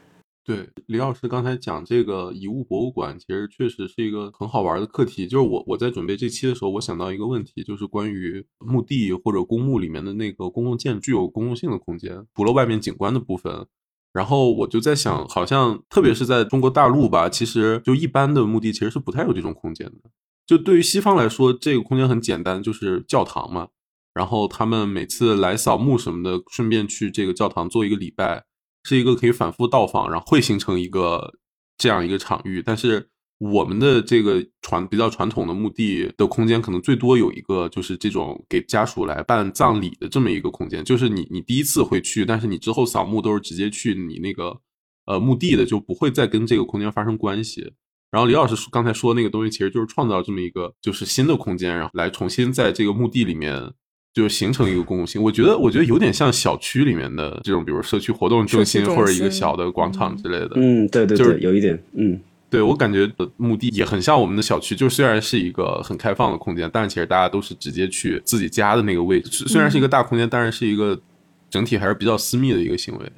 Speaker 2: 对，李老师刚才讲这个遗物博物馆，其实确实是一个很好玩的课题。就是我我在准备这期的时候，我想到一个问题，就是关于墓地或者公墓里面的那个公共建具有公共性的空间，除了外面景观的部分。然后我就在想，好像特别是在中国大陆吧，其实就一般的墓地其实是不太有这种空间的。就对于西方来说，这个空间很简单，就是教堂嘛。然后他们每次来扫墓什么的，顺便去这个教堂做一个礼拜，是一个可以反复到访，然后会形成一个这样一个场域。但是我们的这个传比较传统的墓地的空间，可能最多有一个就是这种给家属来办葬礼的这么一个空间，就是你你第一次会去，但是你之后扫墓都是直接去你那个呃墓地的，就不会再跟这个空间发生关系。然后李老师刚才说那个东西，其实就是创造这么一个就是新的空间，然后来重新在这个墓地里面就是形成一个公共性。我觉得我觉得有点像小区里面的这种，比如社区活动中心或者一个小的广场之类的。
Speaker 3: 嗯，对对
Speaker 2: 就是
Speaker 3: 对，有一点，嗯，
Speaker 2: 对我感觉墓地也很像我们的小区，就虽然是一个很开放的空间，但是其实大家都是直接去自己家的那个位置。虽虽然是一个大空间，但是是一个整体还是比较私密的一个行为。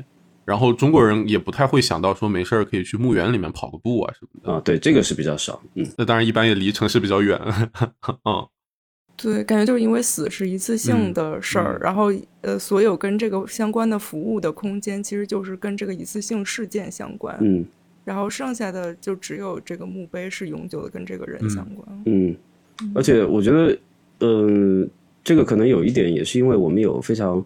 Speaker 2: 然后中国人也不太会想到说没事儿可以去墓园里面跑个步啊什么的。
Speaker 3: 啊，对，这个是比较少，嗯，
Speaker 2: 那当然一般也离城市比较远。[LAUGHS] 嗯，
Speaker 1: 对，感觉就是因为死是一次性的事儿，
Speaker 2: 嗯
Speaker 1: 然后呃，所有跟这个相关的服务的空间，其实就是跟这个一次性事件相关，
Speaker 3: 嗯
Speaker 1: 然后剩下的就只有这个墓碑是永久的跟这个人
Speaker 2: 嗯
Speaker 1: 相关。
Speaker 3: 嗯，而且我觉得，嗯、这个可能有一点也是因为我们有非常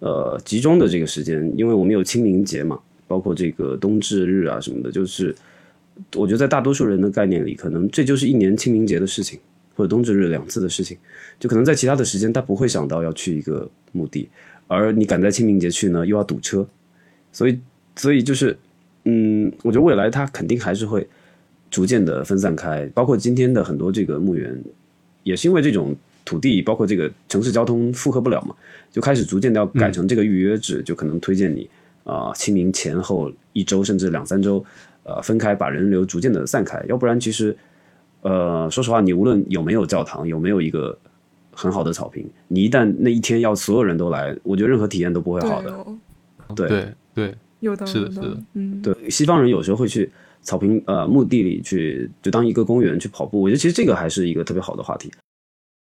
Speaker 3: 呃集中的这个时间，因为我们有清明节嘛，包括这个冬至日啊什么的，就是我觉得在大多数人的概念里，可能这就是一年清明节的事情，或者冬至日两次的事情，就可能在其他的时间他不会想到要去一个墓地，而你赶在清明节去呢，又要堵车，所以所以就是，嗯，我觉得未来它肯定还是会逐渐的分散开，包括今天的很多这个墓园，也是因为这种土地，包括这个城市交通负荷不了嘛，就开始逐渐的要改成这个预约制，就可能推荐你啊、清明前后一周甚至两三周，呃，分开把人流逐渐的散开，要不然其实，呃，说实话，你无论有没有教堂，有没有一个很好的草坪，你一旦那一天要所有人都来，我觉得任何体验都不会好的。
Speaker 1: 哦
Speaker 3: 对
Speaker 2: 对对，
Speaker 1: 有的有
Speaker 2: 是的是的
Speaker 1: 嗯，
Speaker 3: 对，西方人有时候会去草坪呃墓地里去，就当一个公园去跑步。我觉得其实这个还是一个特别好的话题。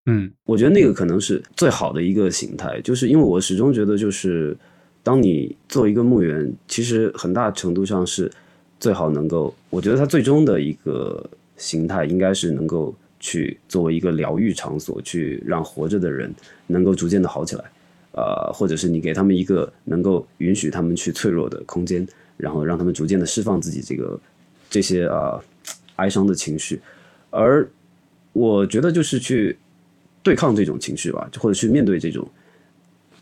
Speaker 2: 嗯
Speaker 3: 我觉得那个可能是最好的一个形态，就是因为我始终觉得，就是当你做一个墓园，其实很大程度上是最好能够，我觉得它最终的一个形态应该是能够去作为一个疗愈场所，去让活着的人能够逐渐的好起来。呃，或者是你给他们一个能够允许他们去脆弱的空间，然后让他们逐渐的释放自己这个这些呃哀伤的情绪，而我觉得就是去对抗这种情绪吧，或者去面对这种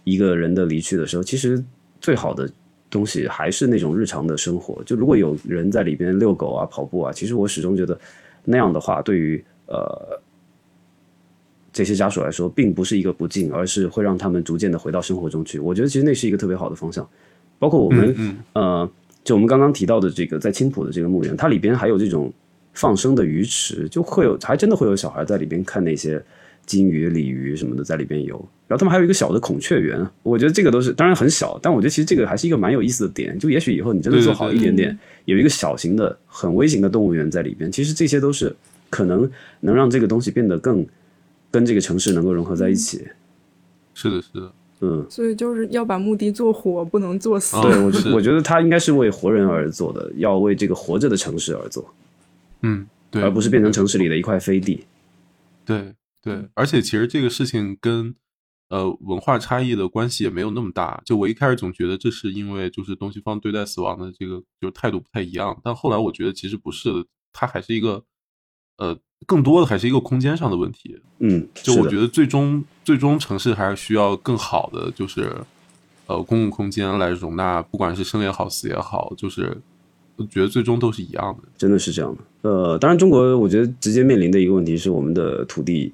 Speaker 3: 一个人的离去的时候，其实最好的东西还是那种日常的生活。就如果有人在里边遛狗啊、跑步啊，其实我始终觉得那样的话，对于呃这些家属来说，并不是一个不敬，而是会让他们逐渐的回到生活中去。我觉得其实那是一个特别好的方向。包括我们、
Speaker 2: 嗯
Speaker 3: 呃，就我们刚刚提到的这个在青浦的这个墓园，它里边还有这种放生的鱼池，就会有还真的会有小孩在里边看那些金鱼、鲤鱼什么的在里边游。然后他们还有一个小的孔雀园，我觉得这个都是当然很小，但我觉得其实这个还是一个蛮有意思的点。就也许以后你真的做好一点点，有一个小型的、很微型的动物园在里边，其实这些都是可能能让这个东西变得更跟这个城市能够融合在一起。
Speaker 2: 是的，是的，
Speaker 3: 嗯，
Speaker 1: 所以就是要把墓地做活，不能做死。
Speaker 2: 啊
Speaker 3: 对我 [LAUGHS] 我觉得它应该是为活人而做的，要为这个活着的城市而做，
Speaker 2: 嗯，对，
Speaker 3: 而不是变成城市里的一块飞地。
Speaker 2: 对对，而且其实这个事情跟呃文化差异的关系也没有那么大。就我一开始总觉得这是因为就是东西方对待死亡的这个就是态度不太一样，但后来我觉得其实不是的，它还是一个呃更多的还是一个空间上的问题。
Speaker 3: 嗯，
Speaker 2: 就我觉得最终最终城市还是需要更好的就是呃公共空间来容纳，不管是生也好死也好，就是我觉得最终都是一样的。
Speaker 3: 真的是这样的。呃，当然，中国我觉得直接面临的一个问题是，我们的土地，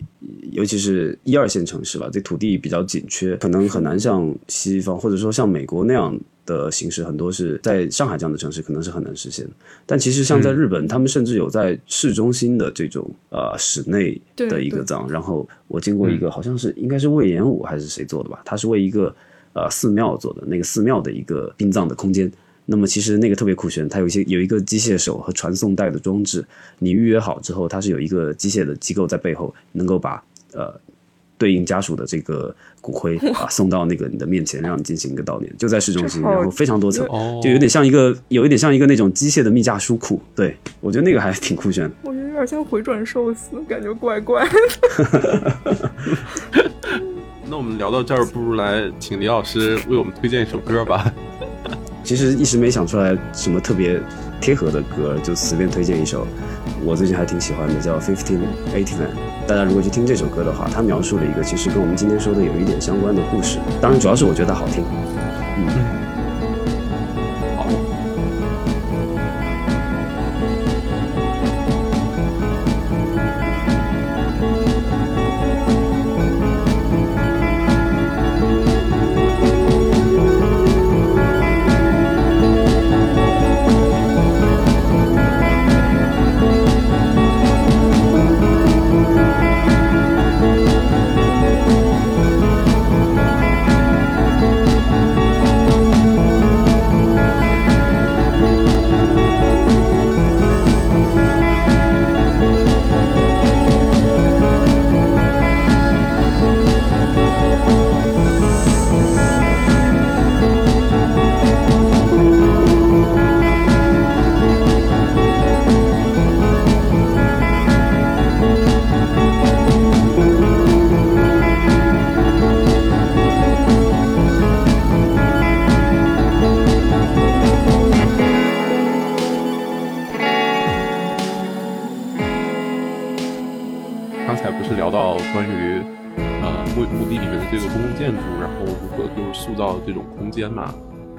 Speaker 3: 尤其是一二线城市吧，这土地比较紧缺，可能很难像西方或者说像美国那样的形式，很多是在上海这样的城市可能是很难实现。但其实像在日本，他们甚至有在市中心的这种呃室内的一个葬，然后我经过一个好像是应该是魏延武还是谁做的吧，他是为一个呃寺庙做的，那个寺庙的一个殡葬的空间。那么其实那个特别酷炫，它有一些有一个机械手和传送带的装置，你预约好之后，它是有一个机械的机构在背后，能够把呃对应家属的这个骨灰啊送到那个你的面前，让你进行一个悼念，就在市中心，然后非常多层，
Speaker 2: 哦
Speaker 3: 就有点像一个有一点像一个那种机械的密架书库。对我觉得那个还挺酷炫的。
Speaker 1: 我觉得有点像回转寿司，感觉怪怪。[LAUGHS]
Speaker 2: 那我们聊到这儿，不如来请李老师为我们推荐一首歌吧。
Speaker 3: 其实一时没想出来什么特别贴合的歌，就随便推荐一首，我最近还挺喜欢的，叫《Fifteen Eighty Nine》。大家如果去听这首歌的话，它描述了一个其实跟我们今天说的有一点相关的故事。当然，主要是我觉得好听。
Speaker 2: 嗯，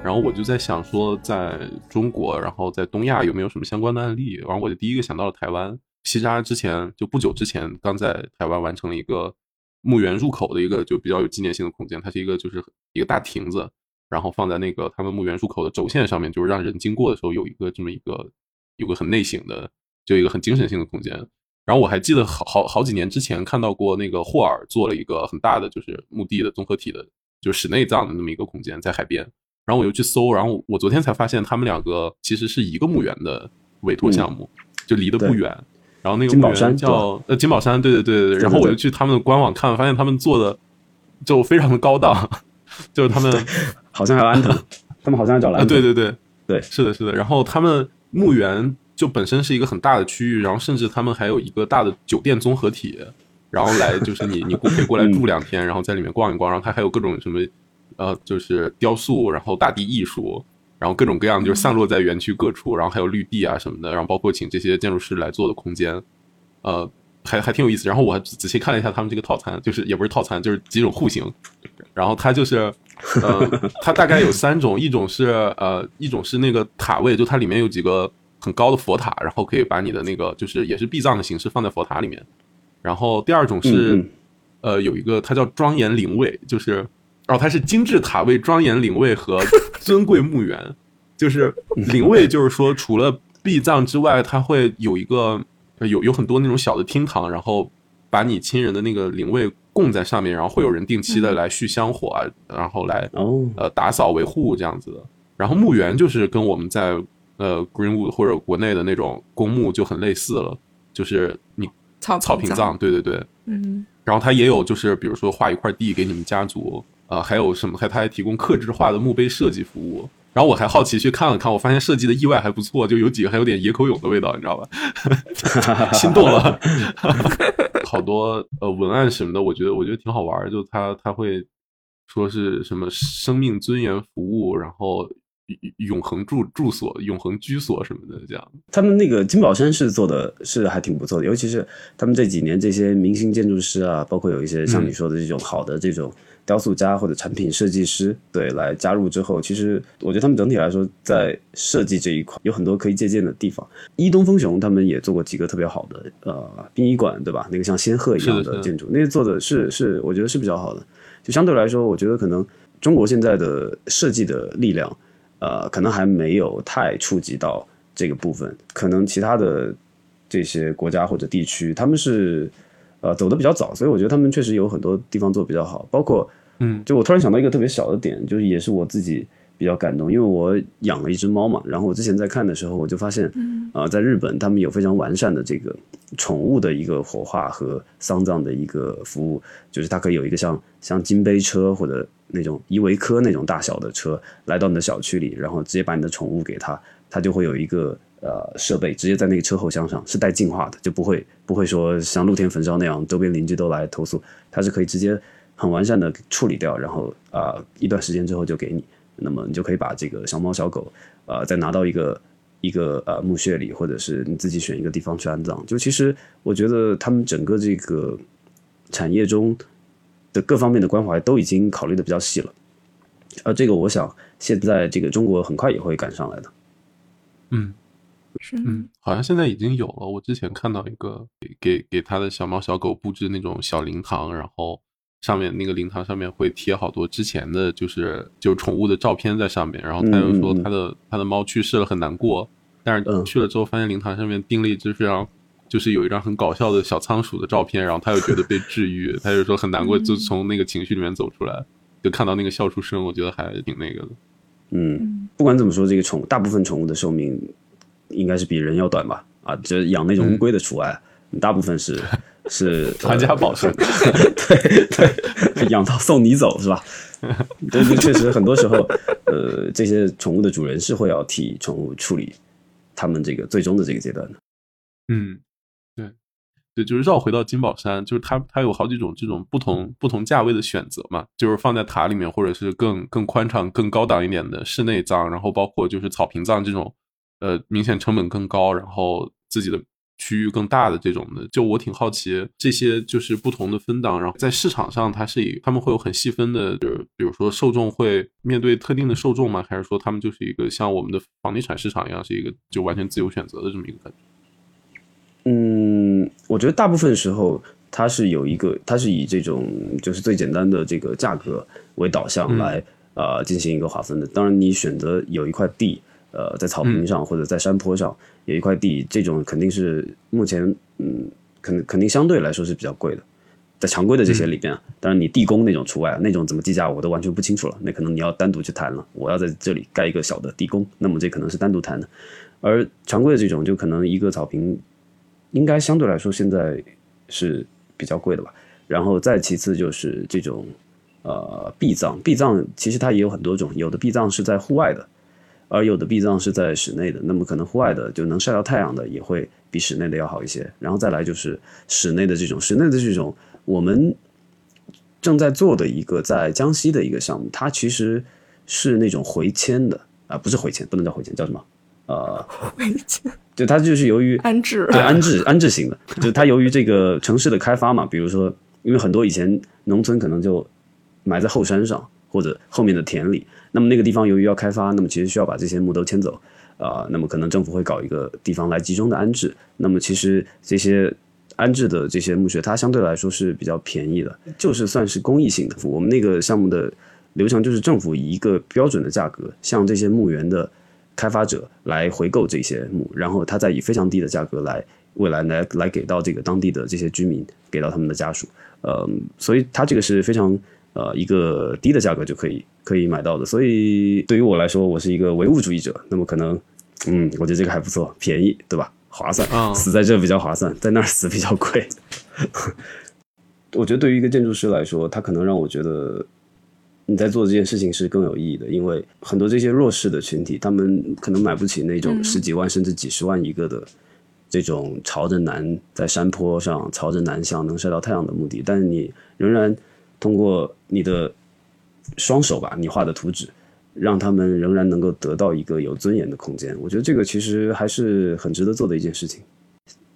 Speaker 2: 然后我就在想说，在中国，然后在东亚有没有什么相关的案例？然后我就第一个想到了台湾，西扎之前就不久之前刚在台湾完成了一个墓园入口的一个就比较有纪念性的空间，它是一个就是一个大亭子，然后放在那个他们墓园入口的轴线上面，就是让人经过的时候有一个这么一个有个很内省的，就一个很精神性的空间。然后我还记得好好好几年之前看到过那个霍尔做了一个很大的就是墓地的综合体的，就是室内葬的那么一个空间在海边。然后我又去搜，然后我昨天才发现他们两个其实是一个墓园的委托项目，就离得不远。然后那个墓园叫呃金宝山，对对对对。然后我就去他们的官网看，发现他们做的就非常的高档，[LAUGHS] 就是他们
Speaker 3: 好像还有安藤，[LAUGHS] 他们好像要找蓝。
Speaker 2: 对对对
Speaker 3: 对，
Speaker 2: 是的，是的。然后他们墓园就本身是一个很大的区域，然后甚至他们还有一个大的酒店综合体，然后来就是你你可以过来住两天，然后在里面逛一逛，然后它还有各种什么。呃，就是雕塑，然后大地艺术，然后各种各样，就是散落在园区各处，然后还有绿地啊什么的，然后包括请这些建筑师来做的空间，呃，还还挺有意思。然后我还仔细看了一下他们这个套餐，就是也不是套餐，就是几种户型。然后它就是，呃，它大概有三种，一种是呃，一种是那个塔位，就它里面有几个很高的佛塔，然后可以把你的那个就是也是壁葬的形式放在佛塔里面。然后第二种是，呃，有一个它叫庄严灵位，就是。然后它是精致塔位、庄严灵位和尊贵墓园，就是灵位，就是说除了壁葬之外，它会有一个有有很多那种小的厅堂，然后把你亲人的那个灵位供在上面，然后会有人定期的来续香火啊，然后来呃打扫维护这样子的。然后墓园就是跟我们在呃 Greenwood 或者国内的那种公墓就很类似了，就是你
Speaker 1: 草
Speaker 2: 草坪葬，对对对，
Speaker 1: 嗯。
Speaker 2: 然后它也有就是比如说划一块地给你们家族。啊，还有什么？还他还提供刻制化的墓碑设计服务。然后我还好奇去看了看，我发现设计的意外还不错，就有几个还有点野口勇的味道，你知道吧？[LAUGHS] 心动了。[LAUGHS] 好多呃文案什么的，我觉得我觉得挺好玩就他他会说是什么生命尊严服务，然后永恒住住所、永恒居所什么的这样。
Speaker 3: 他们那个金宝山是做的是还挺不错的，尤其是他们这几年这些明星建筑师啊，包括有一些像你说的这种好的这种。雕塑家或者产品设计师，对，来加入之后，其实我觉得他们整体来说在设计这一块有很多可以借鉴的地方。伊东丰雄他们也做过几个特别好的呃殡仪馆，对吧？那个像仙鹤一样的建筑，那些做的是是我觉得是比较好的。就相对来说，我觉得可能中国现在的设计的力量，呃，可能还没有太触及到这个部分。可能其他的这些国家或者地区，他们是。呃，走的比较早，所以我觉得他们确实有很多地方做的比较好，包括，
Speaker 2: 嗯，
Speaker 3: 就我突然想到一个特别小的点，就是也是我自己比较感动，因为我养了一只猫嘛，然后我之前在看的时候，我就发现，呃，在日本他们有非常完善的这个宠物的一个火化和丧葬的一个服务，就是它可以有一个像像金杯车或者那种依维柯那种大小的车来到你的小区里，然后直接把你的宠物给它，它就会有一个。呃，设备直接在那个车后箱上是带净化的，就不会不会说像露天焚烧那样，周边邻居都来投诉，它是可以直接很完善的处理掉，然后啊一段时间之后就给你，那么你就可以把这个小猫小狗呃再拿到一个一个呃墓穴里，或者是你自己选一个地方去安葬。就其实我觉得他们整个这个产业中的各方面的关怀都已经考虑的比较细了，而这个我想现在这个中国很快也会赶上来的，
Speaker 2: 嗯。
Speaker 1: 是，
Speaker 2: 嗯，好像现在已经有了。我之前看到一个给给给他的小猫小狗布置那种小灵堂，然后上面那个灵堂上面会贴好多之前的就是就宠物的照片在上面。然后他又说他的他的猫去世了很难过，但是去了之后发现灵堂上面钉了一只非常就是有一张很搞笑的小仓鼠的照片，然后他又觉得被治愈，他就说很难过，就从那个情绪里面走出来，就看到那个笑出声，我觉得还挺那个的。
Speaker 3: 嗯，不管怎么说，这个宠大部分宠物的寿命。应该是比人要短吧？啊，就养那种乌龟的除外，大部分是 [LAUGHS] 是
Speaker 2: 传家宝是，[LAUGHS]
Speaker 3: 对对，养到送你走是吧？对，[LAUGHS] 确实很多时候，呃，这些宠物的主人是会要替宠物处理他们这个最终的这个阶段的。
Speaker 2: 嗯，对对，就是绕回到金宝山，就是它它有好几种这种不同不同价位的选择嘛，就是放在塔里面，或者是更更宽敞、更高档一点的室内葬，然后包括就是草坪葬这种。呃，明显成本更高，然后自己的区域更大的这种的，就我挺好奇，这些就是不同的分档，然后在市场上，它是以他们会有很细分的，就是比如说受众会面对特定的受众吗？还是说他们就是一个像我们的房地产市场一样，是一个就完全自由选择的这么一个感觉？
Speaker 3: 嗯，我觉得大部分时候它是有一个，它是以这种就是最简单的这个价格为导向来。呃进行一个划分的。当然，你选择有一块地，呃，在草坪上或者在山坡上有一块地，这种肯定是目前嗯，肯肯定相对来说是比较贵的。在常规的这些里边，当然你地宫那种除外，那种怎么计价我都完全不清楚了。那可能你要单独去谈了。我要在这里盖一个小的地宫，那么这可能是单独谈的。而常规的这种，就可能一个草坪，应该相对来说现在是比较贵的吧。然后再其次就是这种呃壁葬，壁葬其实它也有很多种，有的壁葬是在户外的，而有的壁葬是在室内的。那么可能户外的就能晒到太阳的，也会比室内的要好一些。然后再来就是室内的这种，室内的这种。我们正在做的一个在江西的一个项目，它其实是那种回迁的啊，不是回迁，不能叫回迁，叫什么？呃，[LAUGHS]
Speaker 1: 回迁。
Speaker 3: 就它就是由于
Speaker 1: 安置，
Speaker 3: 对安置安置型的，就它由于这个城市的开发嘛，比如说，因为很多以前农村可能就埋在后山上或者后面的田里，那么那个地方由于要开发，那么其实需要把这些墓都迁走啊，那么可能政府会搞一个地方来集中的安置，那么其实这些。安置的这些墓穴，它相对来说是比较便宜的，就是算是公益性的。我们那个项目的流程就是政府以一个标准的价格向这些墓园的开发者来回购这些墓，然后他再以非常低的价格来未来来来给到这个当地的这些居民，给到他们的家属。呃，所以它这个是非常呃一个低的价格就可以可以买到的。所以对于我来说，我是一个唯物主义者，那么可能嗯，我觉得这个还不错，便宜，对吧？划算啊，[LAUGHS] 死在这比较划算，在那儿死比较贵。[LAUGHS] 我觉得对于一个建筑师来说，他可能让我觉得你在做这件事情是更有意义的，因为很多这些弱势的群体，他们可能买不起那种十几万甚至几十万一个的这种朝着南在山坡上朝着南向能晒到太阳的墓地，但是你仍然通过你的双手吧，你画的图纸。让他们仍然能够得到一个有尊严的空间，我觉得这个其实还是很值得做的一件事情。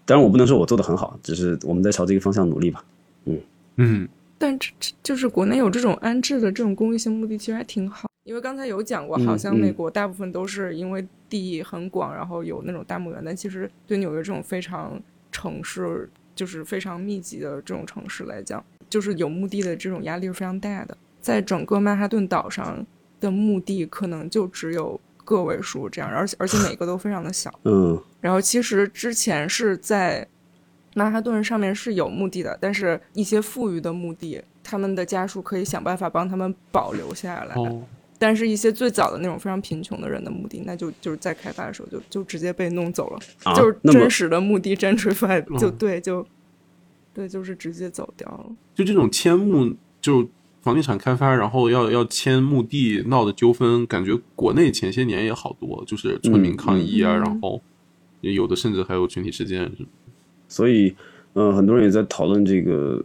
Speaker 3: 当然，我不能说我做的很好，只是我们在朝这个方向努力吧。嗯
Speaker 2: 嗯。
Speaker 1: 但这这就是国内有这种安置的这种公益性目的，其实还挺好。因为刚才有讲过，好像美国大部分都是因为地很广，然后有那种大墓园。但其实对纽约这种非常城市，就是非常密集的这种城市来讲，就是有墓地的这种压力是非常大的。在整个曼哈顿岛上。的墓地可能就只有个位数这样，而且而且每个都非常的小。
Speaker 3: 嗯，
Speaker 1: 然后其实之前是在曼哈顿上面是有墓地的，但是一些富裕的墓地，他们的家属可以想办法帮他们保留下来。
Speaker 2: 哦，
Speaker 1: 但是一些最早的那种非常贫穷的人的墓地，那就就是在开发的时候就就直接被弄走了，就是真实的墓地 gentrify 就对就对，就是直接走掉了。
Speaker 2: 就这种迁墓就。房地产开发，然后要要迁墓地闹的纠纷，感觉国内前些年也好多，就是村民抗议啊，然后也有的甚至还有群体事件。
Speaker 3: 所以，嗯，很多人也在讨论这个，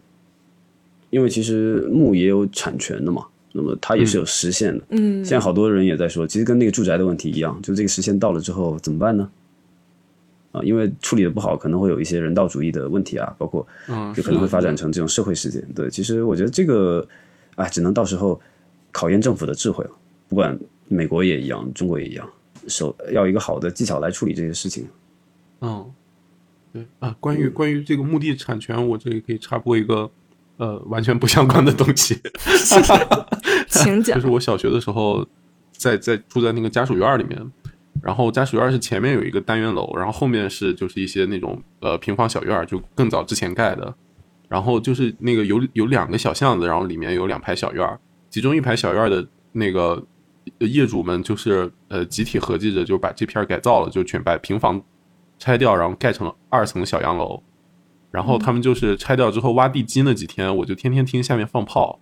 Speaker 3: 因为其实墓也有产权的嘛，那么它也是有时限的。
Speaker 1: 嗯，
Speaker 3: 现在好多人也在说，其实跟那个住宅的问题一样，就这个时限到了之后怎么办呢？啊，因为处理的不好，可能会有一些人道主义的问题啊，包括就可能会发展成这种社会事件。对，其实我觉得这个。哎，只能到时候考验政府的智慧了。不管美国也一样，中国也一样，手要一个好的技巧来处理这些事情。
Speaker 2: 嗯，对啊。关于关于这个墓地产权，我这里可以插播一个呃完全不相关的东西。
Speaker 1: 请讲。[LAUGHS]
Speaker 2: 就是我小学的时候，在在住在那个家属院里面，然后家属院是前面有一个单元楼，然后后面是就是一些那种呃平房小院，就更早之前盖的。然后就是那个有有两个小巷子，然后里面有两排小院儿，其中一排小院的那个业主们就是呃集体合计着，就把这片改造了，就全把平房拆掉，然后盖成了二层小洋楼。然后他们就是拆掉之后挖地基那几天，我就天天听下面放炮。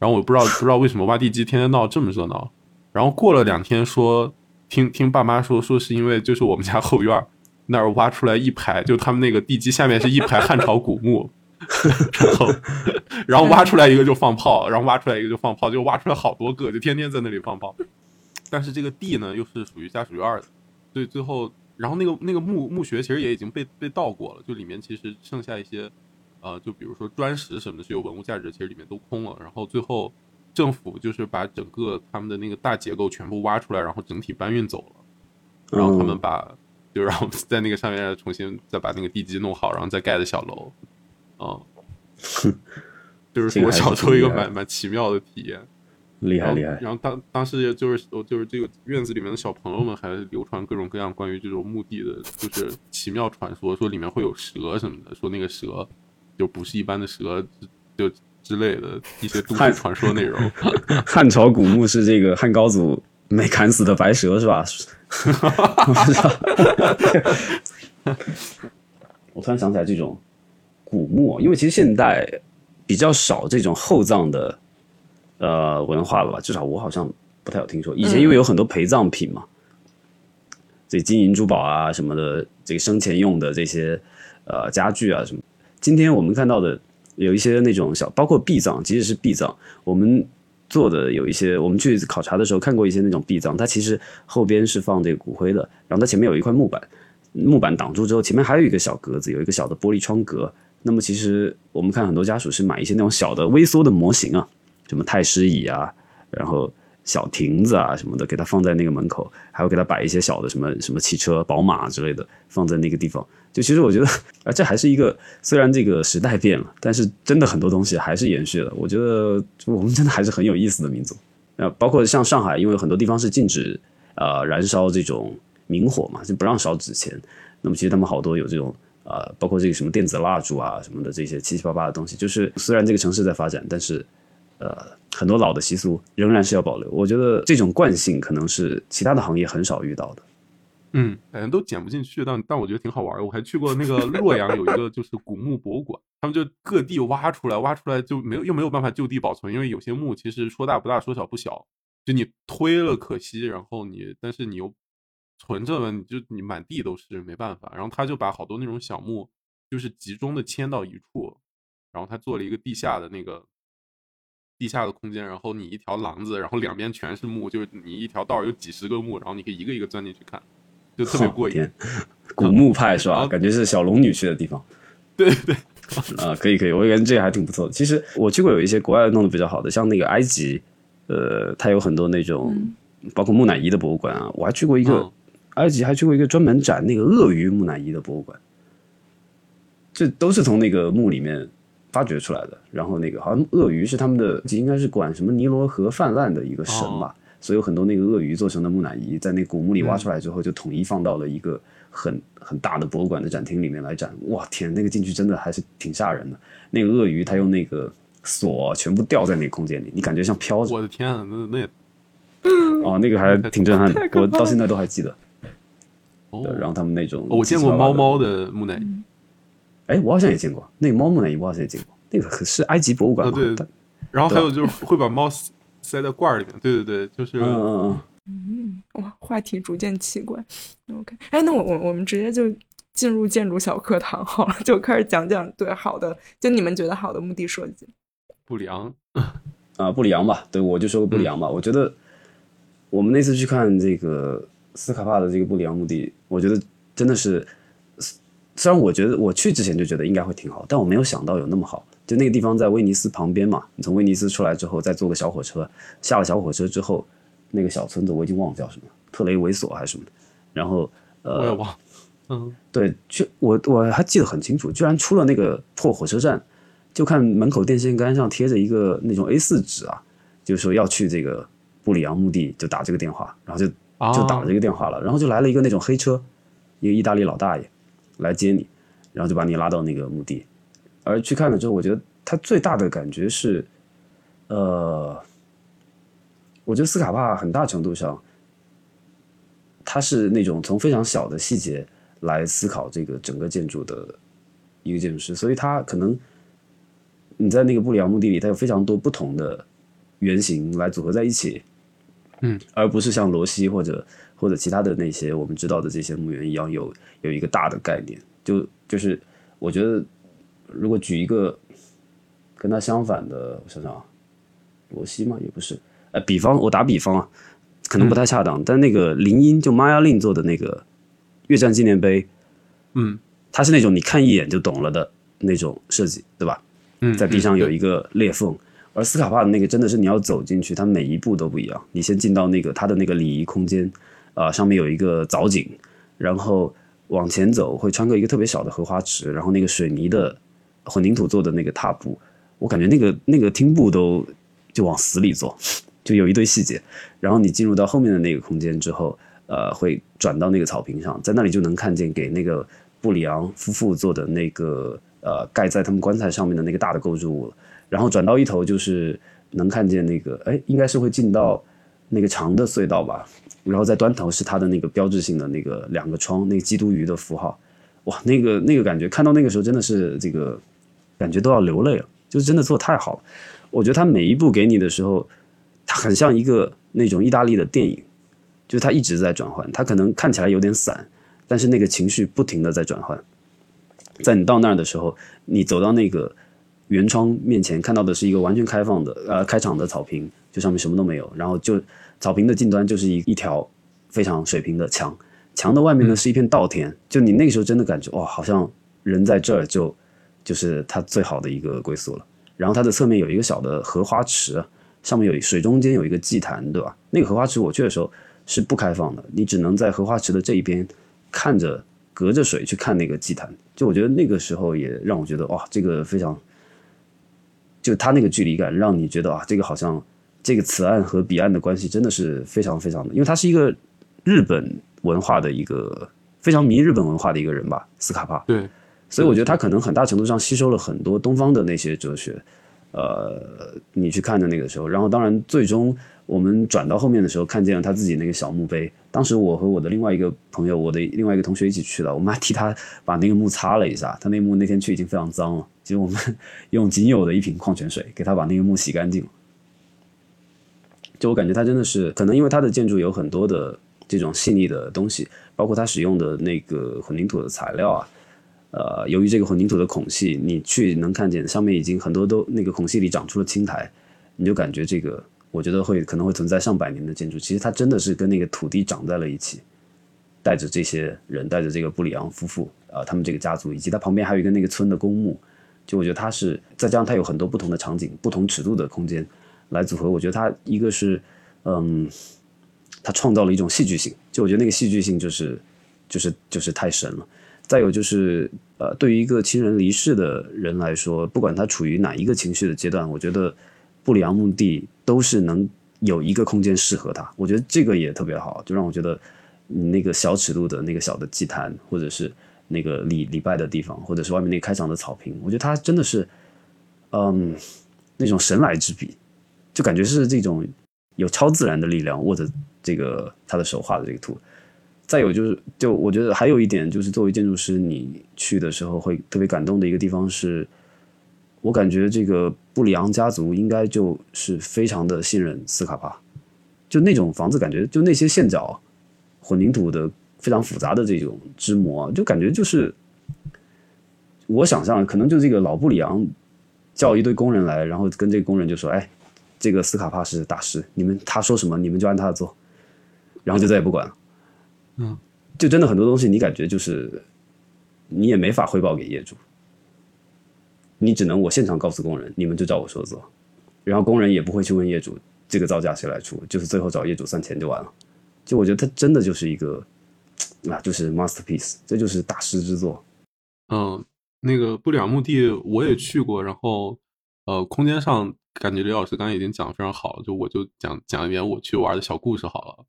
Speaker 2: 然后我不知道不知道为什么挖地基天天闹这么热闹。然后过了两天说听听爸妈说说是因为就是我们家后院那儿挖出来一排，就他们那个地基下面是一排汉朝古墓。然后，然后挖出来一个就放炮，然后挖出来一个就放炮，就挖出来好多个，就天天在那里放炮。但是这个地呢，又是属于家属院的，所以最后，然后那个那个墓墓穴其实也已经被被盗过了，就里面其实剩下一些，呃，就比如说砖石什么的，是有文物价值，其实里面都空了。然后最后政府就是把整个他们的那个大结构全部挖出来，然后整体搬运走了。然后他们把，就让我们在那个上面重新再把那个地基弄好，然后再盖的小楼。嗯，[LAUGHS] 就是我小时候一个蛮蛮奇妙的体验。
Speaker 3: 厉害厉害。
Speaker 2: 然后当当时就是就是这个院子里面的小朋友们还流传各种各样关于这种墓地的，就是奇妙传说，说里面会有蛇什么的，说那个蛇就不是一般的蛇，就之类的一些都市传说内容。[LAUGHS]
Speaker 3: 汉朝古墓是这个汉高祖没砍死的白蛇是吧？[LAUGHS] 我突然想起来这种古墓，因为其实现代比较少这种厚葬的呃文化了吧，至少我好像不太有听说。以前因为有很多陪葬品嘛，这金银珠宝啊什么的，这个生前用的这些呃家具啊什么。今天我们看到的有一些那种小，包括壁葬，即使是壁葬，我们做的有一些，我们去考察的时候看过一些那种壁葬，它其实后边是放这个骨灰的，然后它前面有一块木板。木板挡住之后，前面还有一个小格子，有一个小的玻璃窗格。那么其实我们看很多家属是买一些那种小的微缩的模型啊，什么太师椅啊，然后小亭子啊什么的，给它放在那个门口，还会给它摆一些小的什么什么汽车、宝马之类的放在那个地方。就其实我觉得，啊，这还是一个虽然这个时代变了，但是真的很多东西还是延续了。我觉得我们真的还是很有意思的民族。呃，包括像上海，因为很多地方是禁止呃燃烧这种。明火嘛，就不让烧纸钱。那么其实他们好多有这种呃，包括这个什么电子蜡烛啊什么的这些七七八八的东西。就是虽然这个城市在发展，但是呃，很多老的习俗仍然是要保留。我觉得这种惯性可能是其他的行业很少遇到的。
Speaker 2: 嗯，感觉都剪不进去，但但我觉得挺好玩的。我还去过那个洛阳有一个就是古墓博物馆，他们就各地挖出来，挖出来就没有又没有办法就地保存，因为有些墓其实说大不大，说小不小，就你推了可惜，然后你但是你又。存着了，你就你满地都是，没办法。然后他就把好多那种小墓，就是集中的迁到一处，然后他做了一个地下的那个地下的空间。然后你一条廊子，然后两边全是墓，就是你一条道有几十个墓，然后你可以一个一个钻进去看，就特别过瘾。[LAUGHS]
Speaker 3: 古墓派是吧？感觉是小龙女去的地方。
Speaker 2: 对对 [LAUGHS]
Speaker 3: 啊，可以可以，我感觉这个还挺不错的。其实我去过有一些国外弄得比较好的，像那个埃及，呃，它有很多那种包括木乃伊的博物馆啊。我还去过一个。埃及还去过一个专门展那个鳄鱼木乃伊的博物馆，这都是从那个墓里面发掘出来的。然后那个好像鳄鱼是他们的，应该是管什么尼罗河泛滥的一个神吧，所以有很多那个鳄鱼做成的木乃伊，在那古墓里挖出来之后，就统一放到了一个很很大的博物馆的展厅里面来展。哇天，那个进去真的还是挺吓人的。那个鳄鱼它用那个锁全部吊在那个空间里，你感觉像飘着。
Speaker 2: 我的天啊，那那也
Speaker 3: 哦，那个还挺震撼的，我到现在都还记得。哦，然后他们那种，
Speaker 2: 我见过猫猫的木乃伊，
Speaker 3: 哎，我好像也见过那个猫木乃伊，我好像也见过，那个是埃及博物馆嘛？
Speaker 2: 对。然后还有就是会把猫塞在罐儿里面，对对对，就是，
Speaker 3: 嗯嗯嗯。
Speaker 1: 嗯，哇，话题逐渐奇怪。OK，哎，那我我我们直接就进入建筑小课堂好了，就开始讲讲对好的，就你们觉得好的墓地设计。
Speaker 2: 布里昂
Speaker 3: 啊，布里昂吧，对，我就说个不良吧。我觉得我们那次去看这个。斯卡帕的这个布里昂墓地，我觉得真的是，虽然我觉得我去之前就觉得应该会挺好，但我没有想到有那么好。就那个地方在威尼斯旁边嘛，你从威尼斯出来之后，再坐个小火车，下了小火车之后，那个小村子我已经忘了叫什么，特雷维索还是什么的。然后呃，
Speaker 2: 我也忘，嗯，
Speaker 3: 对，就我我还记得很清楚，居然出了那个破火车站，就看门口电线杆上贴着一个那种 A 四纸啊，就是说要去这个布里昂墓地，就打这个电话，然后就。就打了这个电话了，然后就来了一个那种黑车，一个意大利老大爷来接你，然后就把你拉到那个墓地。而去看了之后，我觉得他最大的感觉是，呃，我觉得斯卡帕很大程度上，他是那种从非常小的细节来思考这个整个建筑的一个建筑师，所以他可能你在那个布里昂墓地里，它有非常多不同的原型来组合在一起。
Speaker 2: 嗯，
Speaker 3: 而不是像罗西或者或者其他的那些我们知道的这些墓园一样有有一个大的概念，就就是我觉得如果举一个跟他相反的，我想想啊，罗西嘛也不是，呃，比方我打比方啊，可能不太恰当，但那个林荫就玛雅令做的那个越战纪念碑，
Speaker 2: 嗯，
Speaker 3: 它是那种你看一眼就懂了的那种设计，对吧？
Speaker 2: 嗯，
Speaker 3: 在地上有一个裂缝。而斯卡帕的那个真的是你要走进去，它每一步都不一样。你先进到那个它的那个礼仪空间，啊，上面有一个藻井，然后往前走会穿过一个特别小的荷花池，然后那个水泥的混凝土做的那个踏步，我感觉那个那个汀步都就往死里做，就有一堆细节。然后你进入到后面的那个空间之后，呃，会转到那个草坪上，在那里就能看见给那个布里昂夫妇做的那个呃盖在他们棺材上面的那个大的构筑物了。然后转到一头就是能看见那个，哎，应该是会进到那个长的隧道吧。然后在端头是它的那个标志性的那个两个窗，那个基督鱼的符号。哇，那个那个感觉，看到那个时候真的是这个感觉都要流泪了，就是真的做太好了。我觉得他每一步给你的时候，他很像一个那种意大利的电影，就是他一直在转换，他可能看起来有点散，但是那个情绪不停的在转换。在你到那儿的时候，你走到那个圆窗面前，看到的是一个完全开放的呃开场的草坪，就上面什么都没有，然后就草坪的近端就是一一条非常水平的墙。墙的外面呢是一片稻田，就你那个时候真的感觉哇，好像人在这儿就就是它最好的一个归宿了。然后它的侧面有一个小的荷花池，上面有水中间有一个祭坛，对吧？那个荷花池我去的时候是不开放的，你只能在荷花池的这一边看着，隔着水去看那个祭坛。就我觉得那个时候也让我觉得哇，这个非常，就它那个距离感让你觉得啊，这个好像这个此岸和彼岸的关系真的是非常非常的，因为它是一个日本。文化的一个非常迷日本文化的一个人吧，斯卡帕。
Speaker 2: 对，
Speaker 3: 所以我觉得他可能很大程度上吸收了很多东方的那些哲学。呃，你去看的那个时候，然后当然最终我们转到后面的时候，看见了他自己那个小墓碑。当时我和我的另外一个朋友，我的另外一个同学一起去的，我们还替他把那个墓擦了一下。他那墓那天去已经非常脏了，其实我们 [LAUGHS] 用仅有的一瓶矿泉水给他把那个墓洗干净了。就我感觉他真的是，可能因为他的建筑有很多的。这种细腻的东西，包括他使用的那个混凝土的材料啊，呃，由于这个混凝土的孔隙，你去能看见上面已经很多都那个孔隙里长出了青苔，你就感觉这个，我觉得会可能会存在上百年的建筑，其实它真的是跟那个土地长在了一起，带着这些人，带着这个布里昂夫妇啊，他们这个家族，以及它旁边还有一个那个村的公墓，就我觉得它是再加上它有很多不同的场景、不同尺度的空间来组合，我觉得它一个是嗯。他创造了一种戏剧性，就我觉得那个戏剧性就是，就是就是太神了。再有就是，呃，对于一个亲人离世的人来说，不管他处于哪一个情绪的阶段，我觉得布里昂墓地都是能有一个空间适合他。我觉得这个也特别好，就让我觉得你那个小尺度的那个小的祭坛，或者是那个礼礼拜的地方，或者是外面那个开场的草坪，我觉得他真的是，嗯，那种神来之笔，就感觉是这种有超自然的力量握着。这个他的手画的这个图，再有就是，就我觉得还有一点就是，作为建筑师，你去的时候会特别感动的一个地方是，我感觉这个布里昂家族应该就是非常的信任斯卡帕，就那种房子感觉，就那些线脚、混凝土的非常复杂的这种织模，就感觉就是，我想象可能就这个老布里昂叫一堆工人来，然后跟这个工人就说：“哎，这个斯卡帕是大师，你们他说什么，你们就按他的做。”然后就再也不管了，
Speaker 2: 嗯，
Speaker 3: 就真的很多东西，你感觉就是你也没法汇报给业主，你只能我现场告诉工人，你们就照我说做，然后工人也不会去问业主这个造价谁来出，就是最后找业主算钱就完了。就我觉得它真的就是一个啊，就是 masterpiece，这就是大师之作。
Speaker 2: 嗯，那个布里昂墓地我也去过，然后呃，空间上感觉刘老师刚才已经讲的非常好了，就我就讲讲一遍我去玩的小故事好了。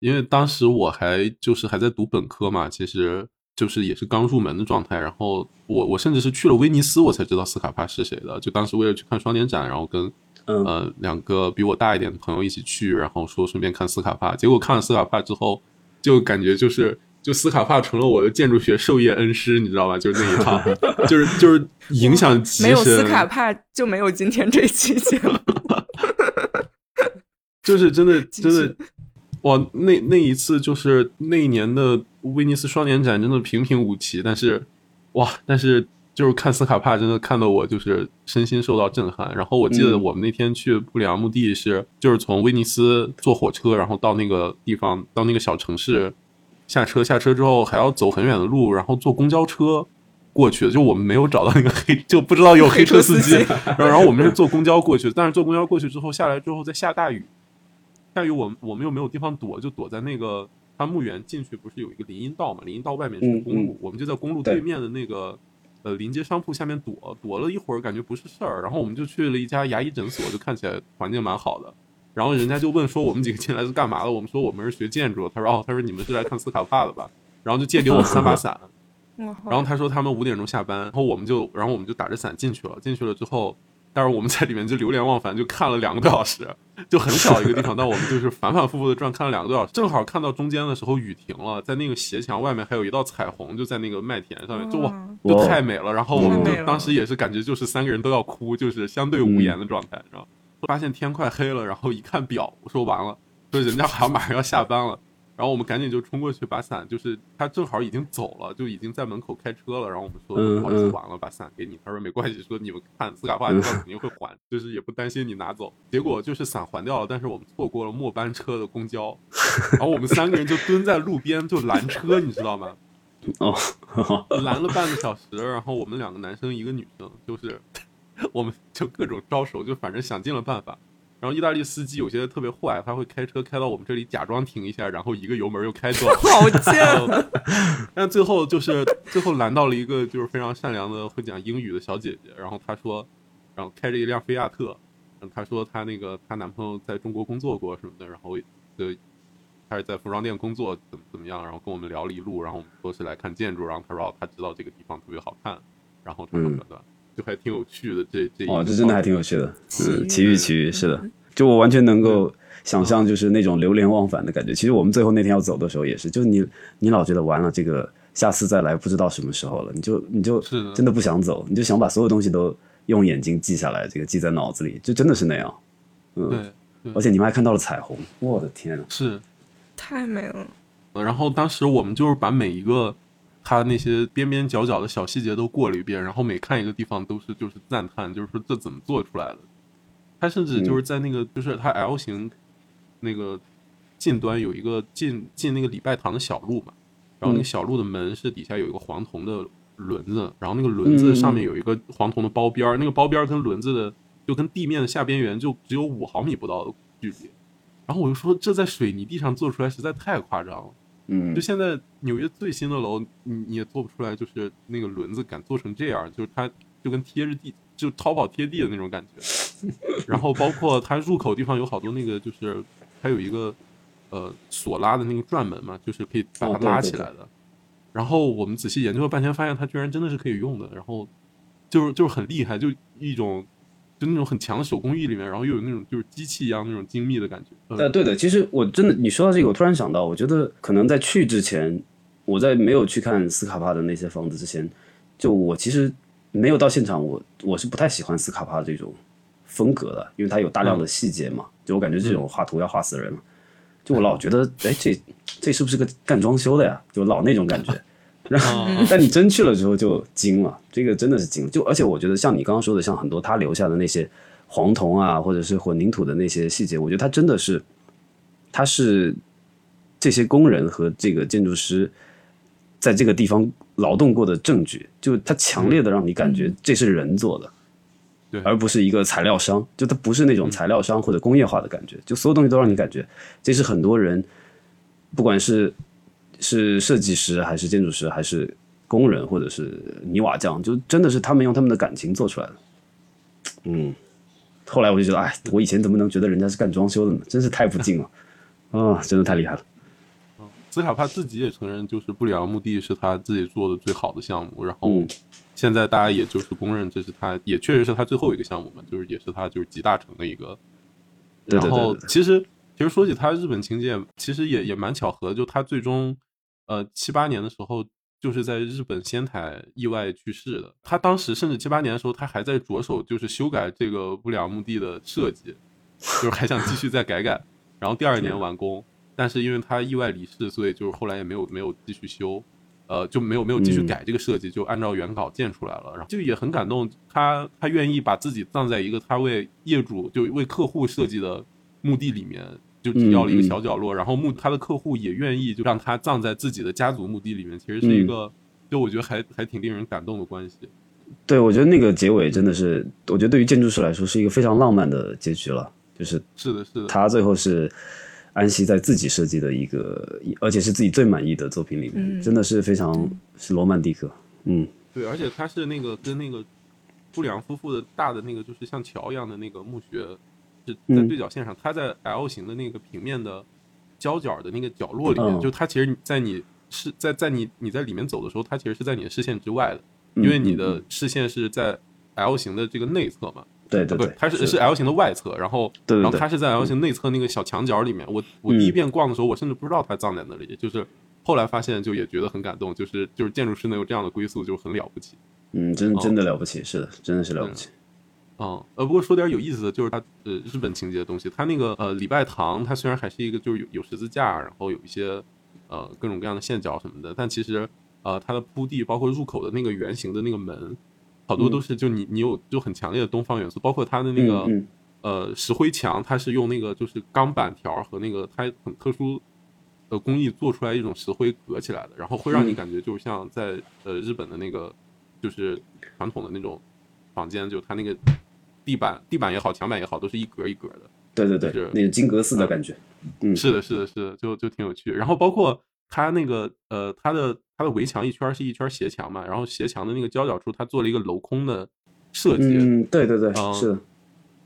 Speaker 2: 因为当时我还就是还在读本科嘛，其实就是也是刚入门的状态。然后我我甚至是去了威尼斯，我才知道斯卡帕是谁的。就当时为了去看双年展，然后跟呃两个比我大一点的朋友一起去，然后说顺便看斯卡帕。结果看了斯卡帕之后，就感觉就是就斯卡帕成了我的建筑学授业恩师，你知道吧？就是那一套，[LAUGHS] 就是就是影响极深。没
Speaker 1: 有斯卡帕就没有今天这期节目。[LAUGHS]
Speaker 2: 就是真的 [LAUGHS] 真的。哇，那那一次就是那一年的威尼斯双年展，真的平平无奇。但是，哇，但是就是看斯卡帕，真的看得我就是身心受到震撼。然后我记得我们那天去布里昂墓地是，就是从威尼斯坐火车，然后到那个地方，到那个小城市下车，下车之后还要走很远的路，然后坐公交车过去。就我们没有找到那个黑，[LAUGHS] 就不知道有黑车司机。然后我们是坐公交过去，但是坐公交过去之后下来之后在下大雨。下雨，我们我们又没有地方躲，就躲在那个他墓园进去不是有一个林荫道嘛？林荫道外面是公路，我们就在公路对面的那个呃临街商铺下面躲，躲了一会儿，感觉不是事儿，然后我们就去了一家牙医诊所，就看起来环境蛮好的，然后人家就问说我们几个进来是干嘛的？我们说我们是学建筑。他说哦，他说你们是来看斯卡帕的吧？然后就借给我们三把伞。然后他说他们五点钟下班，然后我们就然后我们就打着伞进去了。进去了之后。但是我们在里面就流连忘返，就看了两个多小时，就很小一个地方，[LAUGHS] 但我们就是反反复复的转，看了两个多小时。正好看到中间的时候雨停了，在那个斜墙外面还有一道彩虹，就在那个麦田上面，就哇，就太美了。然后我们就当时也是感觉就是三个人都要哭，就是相对无言的状态，然后发现天快黑了，然后一看表，我说完了，说人家好像马上要下班了。然后我们赶紧就冲过去把伞，就是他正好已经走了，就已经在门口开车了。然后我们说不好意思晚了，把伞给你。他说没关系，说你们看斯卡帕，他肯定会还，就是也不担心你拿走。结果就是伞还掉了，但是我们错过了末班车的公交，然后我们三个人就蹲在路边就拦车，你知道吗？
Speaker 3: 哦，
Speaker 2: 拦了半个小时。然后我们两个男生一个女生，就是 [LAUGHS] 我们就各种招手，就反正想尽了办法。然后意大利司机有些特别坏，他会开车开到我们这里，假装停一下，然后一个油门又开走。[LAUGHS]
Speaker 1: 好贱！
Speaker 2: 但最后就是最后拦到了一个就是非常善良的会讲英语的小姐姐，然后她说，然后开着一辆菲亚特，她说她那个她男朋友在中国工作过什么的，然后就开始在服装店工作，怎么怎么样，然后跟我们聊了一路，然后我们说是来看建筑，然后她说她知道这个地方特别好看，然后长长短短。就还挺有趣的，这这
Speaker 3: 哦，这真的还挺有趣的，嗯奇遇奇遇，是的，就我完全能够想象，就是那种流连忘返的感觉。其实我们最后那天要走的时候也是，就是你你老觉得完了，这个下次再来不知道什么时候了，你就你就真的不想走，你就想把所有东西都用眼睛记下来，这个记在脑子里，就真的是那样。
Speaker 2: 嗯，
Speaker 3: 而且你们还看到了彩虹，我的天啊，
Speaker 2: 是
Speaker 1: 太美了。
Speaker 2: 然后当时我们就是把每一个。他那些边边角角的小细节都过了一遍，然后每看一个地方都是就是赞叹，就是说这怎么做出来的？他甚至就是在那个就是他 L 型那个近端有一个进进那个礼拜堂的小路嘛，然后那个小路的门是底下有一个黄铜的轮子，然后那个轮子上面有一个黄铜的包边儿，那个包边儿跟轮子的就跟地面的下边缘就只有五毫米不到的距离，然后我就说这在水泥地上做出来实在太夸张了。
Speaker 3: 嗯，
Speaker 2: 就现在纽约最新的楼，你你也做不出来，就是那个轮子敢做成这样，就是它就跟贴着地，就逃跑贴地的那种感觉。[LAUGHS] 然后包括它入口地方有好多那个，就是它有一个呃锁拉的那个转门嘛，就是可以把它拉起来的。然后我们仔细研究了半天，发现它居然真的是可以用的。然后就是就是很厉害，就一种。就那种很强的手工艺里面，然后又有那种就是机器一样那种精密的感觉。
Speaker 3: 呃，对的，其实我真的你说到这个，我突然想到，我觉得可能在去之前，我在没有去看斯卡帕的那些房子之前，就我其实没有到现场，我我是不太喜欢斯卡帕这种风格的，因为它有大量的细节嘛，就我感觉这种画图要画死人了，[LAUGHS] 就我老觉得，哎，这这是不是个干装修的呀？就老那种感觉。然后，[LAUGHS] 但你真去了之后就惊了，这个真的是惊。就而且我觉得像你刚刚说的，像很多他留下的那些黄铜啊，或者是混凝土的那些细节，我觉得他真的是，他是这些工人和这个建筑师在这个地方劳动过的证据。就他强烈的让你感觉这是人做的，
Speaker 2: 对，
Speaker 3: 而不是一个材料商。就他不是那种材料商或者工业化的感觉，就所有东西都让你感觉这是很多人，不管是。是设计师还是建筑师还是工人或者是泥瓦匠，就真的是他们用他们的感情做出来的。嗯，后来我就觉得，哎，我以前怎么能觉得人家是干装修的呢？真是太不敬了啊！真的太厉害了。
Speaker 2: 斯卡帕自己也承认，就是布里昂墓地是他自己做的最好的项目。然后现在大家也就是公认，这是他也确实是他最后一个项目嘛，就是也是他就是集大成的一个。然后其实其实说起他日本情节，其实也也蛮巧合，就他最终。呃，七八年的时候，就是在日本仙台意外去世的。他当时甚至七八年的时候，他还在着手就是修改这个不良墓地的设计，就是还想继续再改改。然后第二年完工，但是因为他意外离世，所以就是后来也没有没有继续修，呃，就没有没有继续改这个设计，就按照原稿建出来了。然后就也很感动，他他愿意把自己葬在一个他为业主就为客户设计的墓地里面。就只要了一个小角落，然后墓他的客户也愿意就让他葬在自己的家族墓地里面，其实是一个，就我觉得还还挺令人感动的关系。
Speaker 3: 对，我觉得那个结尾真的是，我觉得对于建筑师来说是一个非常浪漫的结局了。就是
Speaker 2: 是的，是的，
Speaker 3: 他最后是安息在自己设计的一个，而且是自己最满意的作品里面，真的是非常是罗曼蒂克。嗯，
Speaker 2: 对，而且他是那个跟那个布良夫妇的大的那个就是像桥一样的那个墓穴。是在
Speaker 3: 嗯
Speaker 2: 对角线上，它在 L 型的那个平面的交角的那个角落里面，
Speaker 3: 嗯。
Speaker 2: 就它其实在你是在在你你在里面走的时候，它其实是在你的视线之外的，
Speaker 3: 嗯
Speaker 2: 因为你
Speaker 3: 嗯
Speaker 2: 的视线是在 L 型的这个内侧嘛，
Speaker 3: 对对对，，是
Speaker 2: 它是是 L 型的外侧，然后然后它是在 L 型内侧那个小墙角里面。我我第一遍逛的时候，我甚至不知道它葬在那里，就是后来发现就也觉得很感动，就是就是建筑师能有这样的归宿，就很了不起。
Speaker 3: 嗯，真
Speaker 2: 哦
Speaker 3: 真的了不起，是的，真的是了不起。
Speaker 2: 嗯，呃，不过说点有意思的，就是它呃日本情节的东西，它那个呃礼拜堂，它虽然还是一个就是有有十字架，然后有一些呃各种各样的线角什么的，但其实呃它的铺地，包括入口的那个圆形的那个门，好多都是就你你有就很强烈的东方元素，包括它的那个、
Speaker 3: 嗯嗯。
Speaker 2: 呃石灰墙，它是用那个就是钢板条和那个它很特殊的工艺做出来一种石灰隔起来的，然后会让你
Speaker 3: 嗯。
Speaker 2: 感觉就像在呃日本的那个就是传统的那种房间，就它那个地板地板也好，墙板也好，都是一格一格的。
Speaker 3: 对对对
Speaker 2: 就是，
Speaker 3: 那种金格寺的感觉。嗯
Speaker 2: 是的，是的，是的，就就挺有趣。然后包括它那个呃，它的它的围墙一圈儿是一圈斜墙嘛，然后斜墙的那个交角处，它做了一个镂空的设计，
Speaker 3: 嗯，对对对，
Speaker 2: 嗯
Speaker 3: 是的，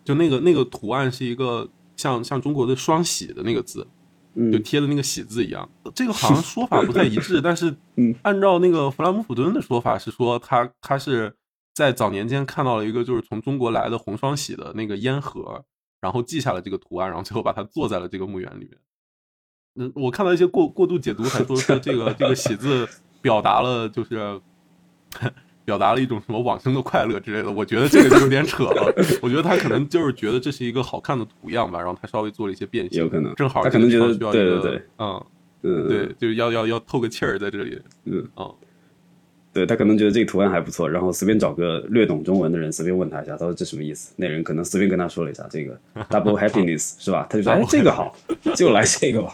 Speaker 2: 就那个那个图案是一个像像中国的双喜的那个字，就
Speaker 3: 嗯
Speaker 2: 贴的那个喜字一样。这个好像说法不太一致，[LAUGHS] 但是
Speaker 3: 嗯
Speaker 2: 按照那个弗拉姆普顿的说法是说他他是在早年间看到了一个就是从中国来的红双喜的那个烟盒，然后记下了这个图案，然后最后把它做在了这个墓园里面。嗯，我看到一些过过度解读，还说是这个这个喜字表达了就是 [LAUGHS] 表达了一种什么往生的快乐之类的。我觉得这个就有点扯了。我觉得他可能就是觉得这是一个好看的图样吧，然后他稍微做了一些变形，
Speaker 3: 有可能
Speaker 2: 正好
Speaker 3: 他可能觉得
Speaker 2: 需要一个
Speaker 3: 对对对，
Speaker 2: 嗯，
Speaker 3: 嗯，
Speaker 2: 对，就是要要要透个气儿在这里，
Speaker 3: 嗯，
Speaker 2: 哦，
Speaker 3: 对他可能觉得这个图案还不错，然后随便找个略懂中文的人，随便问他一下，他说这什么意思？那人可能随便跟他说了一下这个 [LAUGHS] double happiness 是吧？他就说哎这个好，就来这个吧，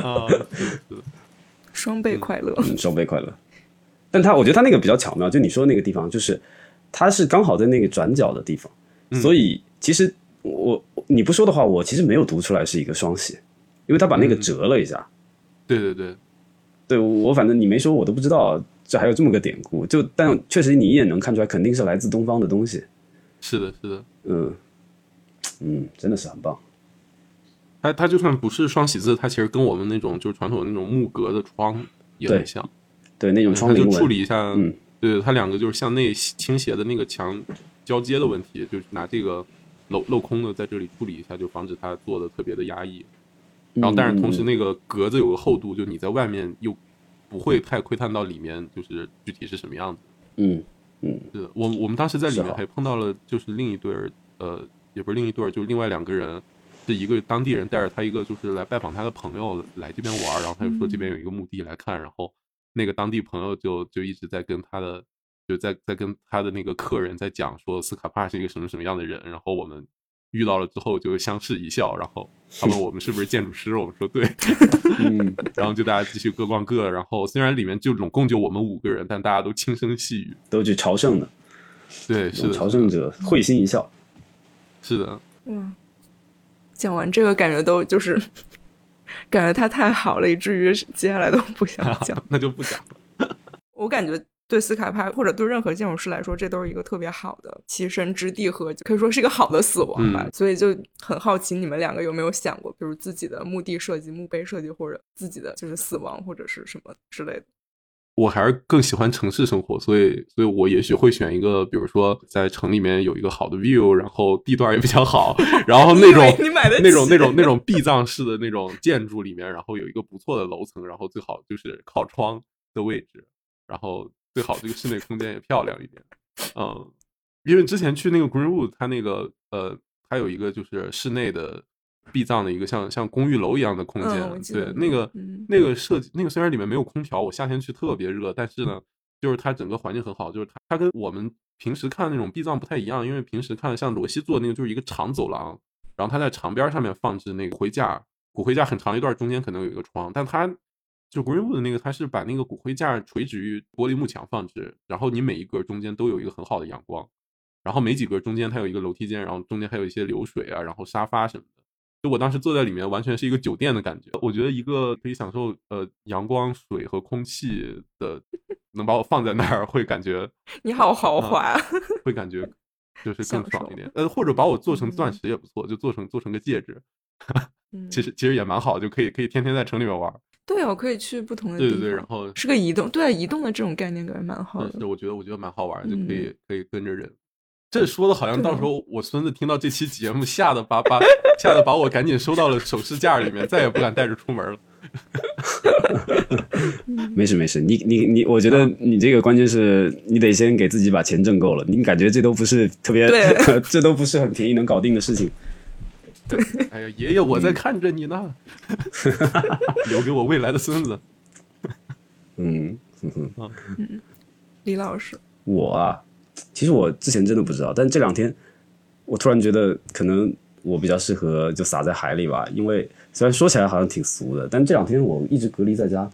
Speaker 3: [LAUGHS]
Speaker 1: 双倍快乐。
Speaker 3: 嗯，双倍快乐。但他我觉得他那个比较巧妙，就你说那个地方，就是他是刚好在那个转角的地方，所以其实我你不说的话，我其实没有读出来是一个双喜，因为他把那个折了一下。
Speaker 2: 对对对，
Speaker 3: 对我反正你没说，我都不知道这还有这么个典故。就但确实你一眼能看出来，肯定是来自东方的东西。
Speaker 2: 是的，是的。
Speaker 3: 嗯嗯，真的是很棒。
Speaker 2: 它它就算不是双喜字，它其实跟我们那种就是传统的那种木格的窗也很像。
Speaker 3: 对那种窗
Speaker 2: 它就，处理一下，
Speaker 3: 嗯，
Speaker 2: 对，它两个就是向内倾斜的那个墙交接的问题，就是拿这个镂镂空的在这里处理一下，就防止它做的特别的压抑。然后，但是同时
Speaker 3: 嗯
Speaker 2: 那个格子有个厚度，就你在外面又不会太窥探到里面，就是具体是什么样子。
Speaker 3: 嗯
Speaker 2: 是的，我我们当时在里面还碰到了，就是另一对儿，呃，也不是另一对儿，就是另外两个人，是一个当地人带着他一个就是来拜访他的朋友来这边玩儿，然后他就说这边有一个墓地来看，然后那个当地朋友就就一直在跟他的就在在跟他的那个客人在讲说斯卡帕是一个什么什么样的人，然后我们遇到了之后就相视一笑，然后 [LAUGHS] 他问我们是不是建筑师，我们说对，
Speaker 3: 嗯 [LAUGHS]
Speaker 2: 然后就大家继续各逛各的，然后虽然里面就总共就我们五个人，但大家都轻声细语，
Speaker 3: 都去朝圣的，
Speaker 2: 对，是的，
Speaker 3: 朝圣者会心一笑。
Speaker 2: 是的，
Speaker 1: 嗯，讲完这个感觉都就是感觉他太好了，以至于接下来都不想讲。[LAUGHS]
Speaker 2: 那就不讲了。
Speaker 1: 我感觉对斯卡派或者对任何建筑师来说，这都是一个特别好的栖身之地和可以说是一个好的死亡吧。
Speaker 2: 嗯 [LAUGHS]
Speaker 1: 所以就很好奇你们两个有没有想过，比如自己的墓地设计、墓碑设计，或者自己的就是死亡或者是什么之类的。
Speaker 2: 我还是更喜欢城市生活，所以，所以我也许会选一个，比如说在城里面有一个好的 view，然后地段也比较好，[LAUGHS] 然后那种那种那种那种壁葬式的那种建筑里面，然后有一个不错的楼层，然后最好就是靠窗的位置，然后最好这个室内空间也漂亮一点。嗯，因为之前去那个 Greenwood，它那个呃，它有一个就是室内的壁葬的一个像像公寓楼一样的空间，对那个。
Speaker 1: 嗯
Speaker 2: 那个设计，那个虽然里面没有空调，我夏天去特别热，但是呢，就是它整个环境很好，就是它它跟我们平时看的那种壁葬不太一样，因为平时看像罗西做那个就是一个长走廊，然后它在长边上面放置那个骨灰架，骨灰架很长一段中间可能有一个窗，但它就 Greenwood 的那个，它是把那个骨灰架垂直于玻璃幕墙放置，然后你每一格中间都有一个很好的阳光，然后每几格中间它有一个楼梯间，然后中间还有一些流水啊，然后沙发什么的。就我当时坐在里面，完全是一个酒店的感觉。我觉得一个可以享受呃阳光、水和空气的，能把我放在那儿，会感觉 [LAUGHS]
Speaker 1: 你好豪华，
Speaker 2: 会感觉就是更爽一点。呃，或者把我做成钻石也不错，就做成做成个戒指，
Speaker 1: 嗯，[LAUGHS]
Speaker 2: 其实其实也蛮好，就可以可以天天在城里面玩。
Speaker 1: 对哦，可以去不同的地方。
Speaker 2: 对对对，然后
Speaker 1: 是个移动，对移动的这种概念感觉蛮好的。
Speaker 2: 是是，我觉得我觉得蛮好玩，就可
Speaker 1: 嗯
Speaker 2: 以可以跟着人。这说的好像到时候我孙子听到这期节目，吓得把把吓得把我赶紧收到了首饰架里面，再也不敢带着出门了。[LAUGHS]
Speaker 3: 没事没事，你你你，我觉得你这个关键是你得先给自己把钱挣够了，你感觉这都不是特别，[LAUGHS] 这都不是很便宜能搞定的事情。
Speaker 2: 哎呀，爷爷，我在看着你呢，[LAUGHS] 留给我未来的孙子。
Speaker 3: 嗯，哼哼。
Speaker 1: 李老师，
Speaker 3: 我啊，其实我之前真的不知道，但这两天我突然觉得可能我比较适合就撒在海里吧，因为虽然说起来好像挺俗的，但这两天我一直隔离在家，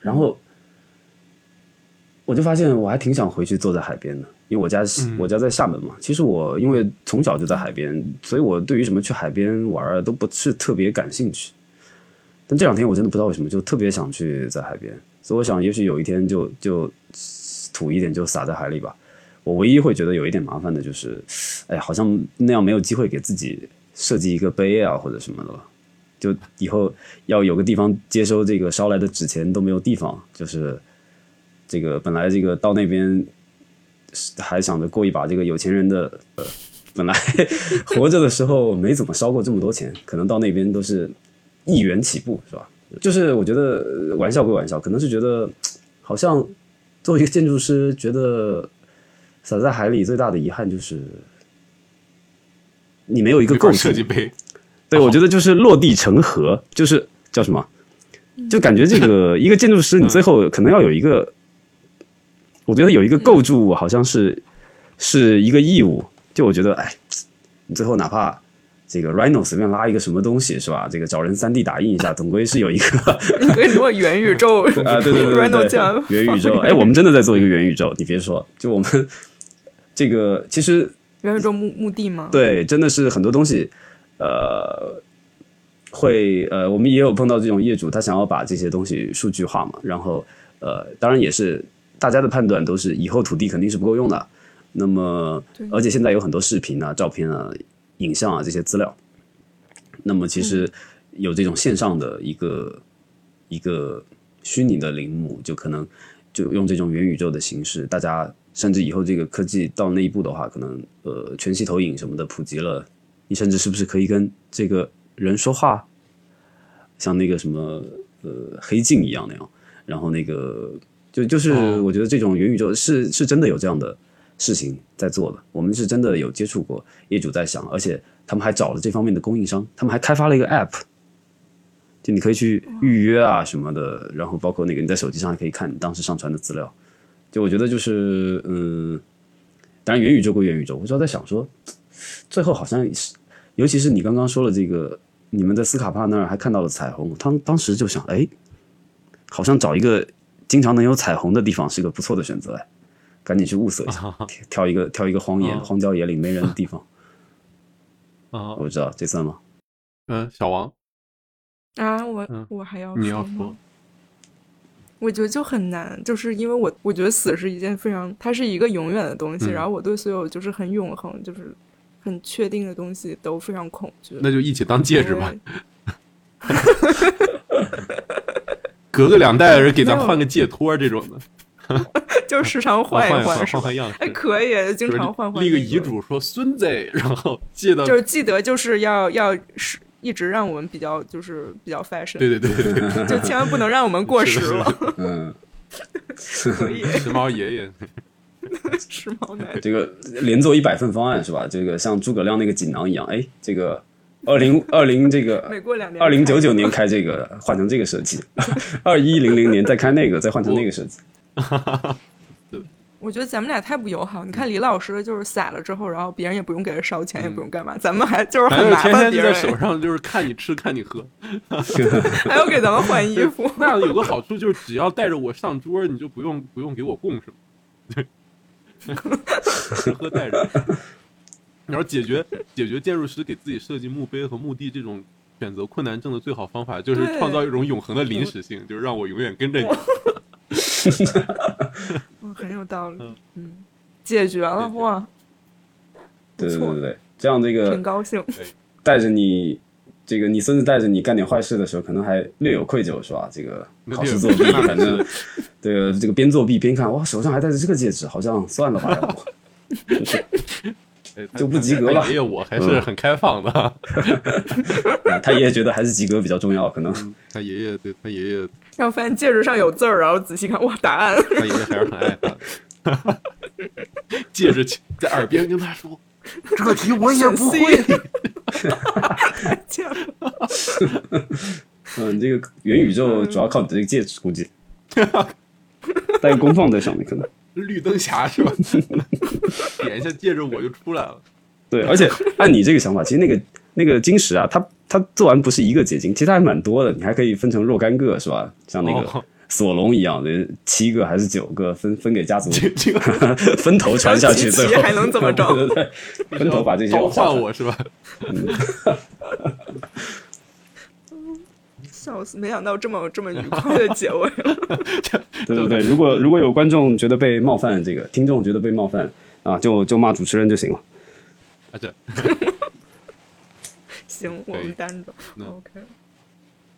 Speaker 3: 然后我就发现我还挺想回去坐在海边的，因为我家是我家在厦门嘛。其实我因为从小就在海边，所以我对于什么去海边玩啊都不是特别感兴趣。但这两天我真的不知道为什么就特别想去在海边，所以我想也许有一天就就土一点就撒在海里吧。我唯一会觉得有一点麻烦的就是，哎呀，好像那样没有机会给自己设计一个碑啊或者什么的了。就以后要有个地方接收这个烧来的纸钱都没有地方，就是这个本来这个到那边还想着过一把这个有钱人的，呃，本来 [LAUGHS] 活着的时候没怎么烧过这么多钱，可能到那边都是一元起步，是吧？就是我觉得呃玩笑归玩笑，可能是觉得好像作为一个建筑师，觉得撒在海里最大的遗憾就是你没有一个构筑
Speaker 2: 设计杯，
Speaker 3: 对，我觉得就是落地成盒，就是叫什么？就感觉这个一个建筑师，你最后可能要有一个，我觉得有一个构筑物，好像是是一个义务。就我觉得，哎，你最后哪怕这个 Rhino 随便拉一个什么东西，是吧？这个找人三 D 打印一下，总归是有一个 [LAUGHS]
Speaker 1: 你可以如果元宇宙
Speaker 3: 啊，对对对 [LAUGHS] 对
Speaker 1: Rhino
Speaker 3: 元宇宙。哎，我们真的在做一个元宇宙，你别说，就我们这个其实
Speaker 1: 元宇宙墓墓地吗？
Speaker 3: 对，真的是很多东西，呃，会呃，我们也有碰到这种业主，他想要把这些东西数据化嘛，然后呃，当然也是大家的判断都是以后土地肯定是不够用的，那么而且现在有很多视频啊、照片啊、影像啊这些资料，那么其实有这种线上的一个一个虚拟的陵墓，就可能就用这种元宇宙的形式，大家甚至以后这个科技到那一步的话，可能呃全息投影什么的普及了，你甚至是不是可以跟这个人说话，像那个什么呃黑镜一样那样，然后那个就就是
Speaker 2: 哦
Speaker 3: 我觉得这种元宇宙是是真的有这样的事情在做的，我们是真的有接触过，业主在想，而且他们还找了这方面的供应商，他们还开发了一个 app。就你可以去预约啊什么的，然后包括那个你在手机上还可以看你当时上传的资料。就我觉得就是嗯，当然元宇宙归元宇宙，我就在想说，最后好像是，尤其是你刚刚说了这个，你们在斯卡帕那儿还看到了彩虹，当当时就想，哎，好像找一个经常能有彩虹的地方是个不错的选择哎，赶紧去物色一下，挑挑一个挑一个荒野、
Speaker 2: 啊。
Speaker 3: 荒郊野岭没人的地方，[LAUGHS]
Speaker 2: 啊，
Speaker 3: 我知道这算吗？
Speaker 2: 嗯，小王，
Speaker 1: 啊，我、
Speaker 2: 嗯。
Speaker 1: 我还要
Speaker 2: 你要说，
Speaker 1: 我觉得就很难，就是因为我我觉得死是一件非常，它是一个永远的东西，
Speaker 2: 嗯。
Speaker 1: 然后我对所有就是很永恒，就是很确定的东西都非常恐惧。
Speaker 2: 那就一起当戒指吧，[LAUGHS] 隔个两代人给咱换个戒托这种的，[LAUGHS]
Speaker 1: 就时常换
Speaker 2: 换。
Speaker 1: 一
Speaker 2: 换换换样
Speaker 1: 哎，可以，经常换换
Speaker 2: 立个遗嘱说孙子，然后记得
Speaker 1: 就是记得就是要要是一直让我们比较就是比较 fashion，
Speaker 2: 对对对对对，
Speaker 1: 就千万不能让我们过时了。
Speaker 3: 嗯，
Speaker 1: 可以，
Speaker 2: 时髦爷爷，[LAUGHS]
Speaker 1: 时髦奶。
Speaker 3: 这个连做一百份方案是吧？这个像诸葛亮那个锦囊一样，哎，这个二零二零这个
Speaker 1: 每过两年，
Speaker 3: 二零九九年开这个换成这个设计，二一零零年再开那个再换成那个设计。
Speaker 1: 我觉得咱们俩太不友好。你看李老师就是撒了之后，然后别人也不用给他烧钱，也不用干嘛，咱们还就是
Speaker 2: 咱
Speaker 1: 很
Speaker 2: 就天天
Speaker 1: 麻烦别人，
Speaker 2: 就在手上，就是看你吃看你喝。[LAUGHS]
Speaker 1: 还要给咱们换衣服。[LAUGHS]
Speaker 2: 那样有个好处就是，只要带着我上桌，你就不用不用给我供什么，对，[LAUGHS] 吃喝带着。然后解决解决建筑师给自己设计墓碑和墓地这种选择困难症的最好方法，就是创造一种永恒的临时性，就是让我永远跟着你。[LAUGHS]
Speaker 1: 嗯，很有道理
Speaker 2: 嗯。
Speaker 1: 嗯，解决了哇！
Speaker 3: 对对对对，这样这个
Speaker 1: 挺高兴。
Speaker 3: 带着你，这个你孙子带着你干点坏事的时候，可能还略有愧疚，是吧？这个考试作弊，反正 [LAUGHS] 这个这个边作弊边看，哇，手上还戴着这个戒指，好像算了吧，[LAUGHS] 就不及格了
Speaker 2: 爷爷我还是很开放的，[LAUGHS]
Speaker 3: 啊他爷爷觉得还是及格比较重要，可能
Speaker 2: 他爷爷对他爷爷
Speaker 1: 然后发现戒指上有字儿，然后仔细看，哇，答案。
Speaker 2: 他爷爷还是很爱他的。[LAUGHS] 借着在耳边跟他说：[LAUGHS] “这个题我也不会。
Speaker 1: 这样
Speaker 3: 嗯，这个元宇宙主要靠你这个戒指，估计带个功放在上面，可能
Speaker 2: 绿灯侠是吧？[LAUGHS] 点一下戒指我就出来了。
Speaker 3: 对。而且按你这个想法，其实那个那个晶石啊，它它做完不是一个结晶，其实它还蛮多的，你还可以分成若干个，是吧？像那个
Speaker 2: 哦
Speaker 3: 索隆一样的，七个还是九个，分 [LAUGHS] 分给家族，
Speaker 2: 这这个
Speaker 3: 分头传下去，最后
Speaker 1: 还能怎么着
Speaker 3: 对对 [LAUGHS] 对，分头把这些
Speaker 2: 召
Speaker 3: 往下传
Speaker 2: 唤我是吧？
Speaker 1: 笑死！没想到这么这么愉快的结尾了。[LAUGHS] [LAUGHS]
Speaker 3: 对对对，如果如果有观众觉得被冒犯，这个听众觉得被冒犯啊，就就骂主持人就行了。
Speaker 2: 啊对 [LAUGHS]
Speaker 1: 行，我们单着。
Speaker 2: 那
Speaker 1: OK，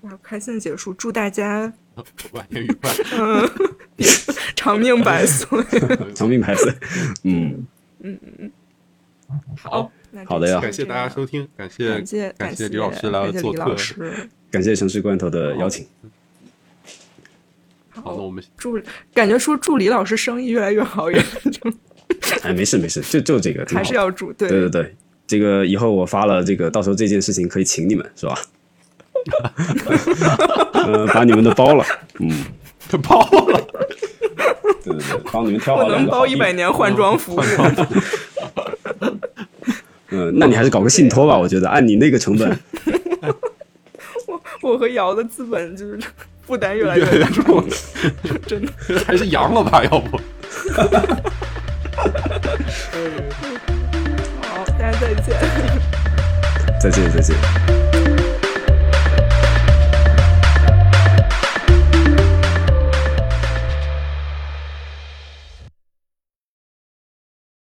Speaker 1: 哇，开心的结束，祝大家
Speaker 2: 晚年愉快。
Speaker 1: 长命百岁。
Speaker 3: 长命百岁，嗯，
Speaker 1: 嗯嗯嗯
Speaker 3: 好的呀。
Speaker 2: 感谢大家收听，感谢
Speaker 1: 感谢
Speaker 2: 感
Speaker 1: 谢
Speaker 2: 李老师来做客。
Speaker 3: 感谢城市罐头的邀请。
Speaker 2: 好，那我们
Speaker 1: 祝感觉说祝李老师生意越来越好，
Speaker 3: 哎，没事没事，就就这个
Speaker 1: 还是要祝对。
Speaker 3: 对对对，这个以后我发了这个，到时候这件事情可以请你们是吧？[LAUGHS] 呃，把你们的包了，嗯，[LAUGHS]
Speaker 2: 包了，
Speaker 3: 对对对，帮你们挑
Speaker 1: 我
Speaker 3: 好两
Speaker 1: 能包
Speaker 3: 个好地
Speaker 1: 一百年换装服务。
Speaker 3: 嗯，那你还是搞个信托吧，我觉得按你那个成本，[LAUGHS] 我
Speaker 1: 我和瑶的资本就是负担越来越重，[LAUGHS] 真的。[LAUGHS]
Speaker 2: 还是阳了吧？要不
Speaker 1: 好，大家再见。
Speaker 3: 再见再见。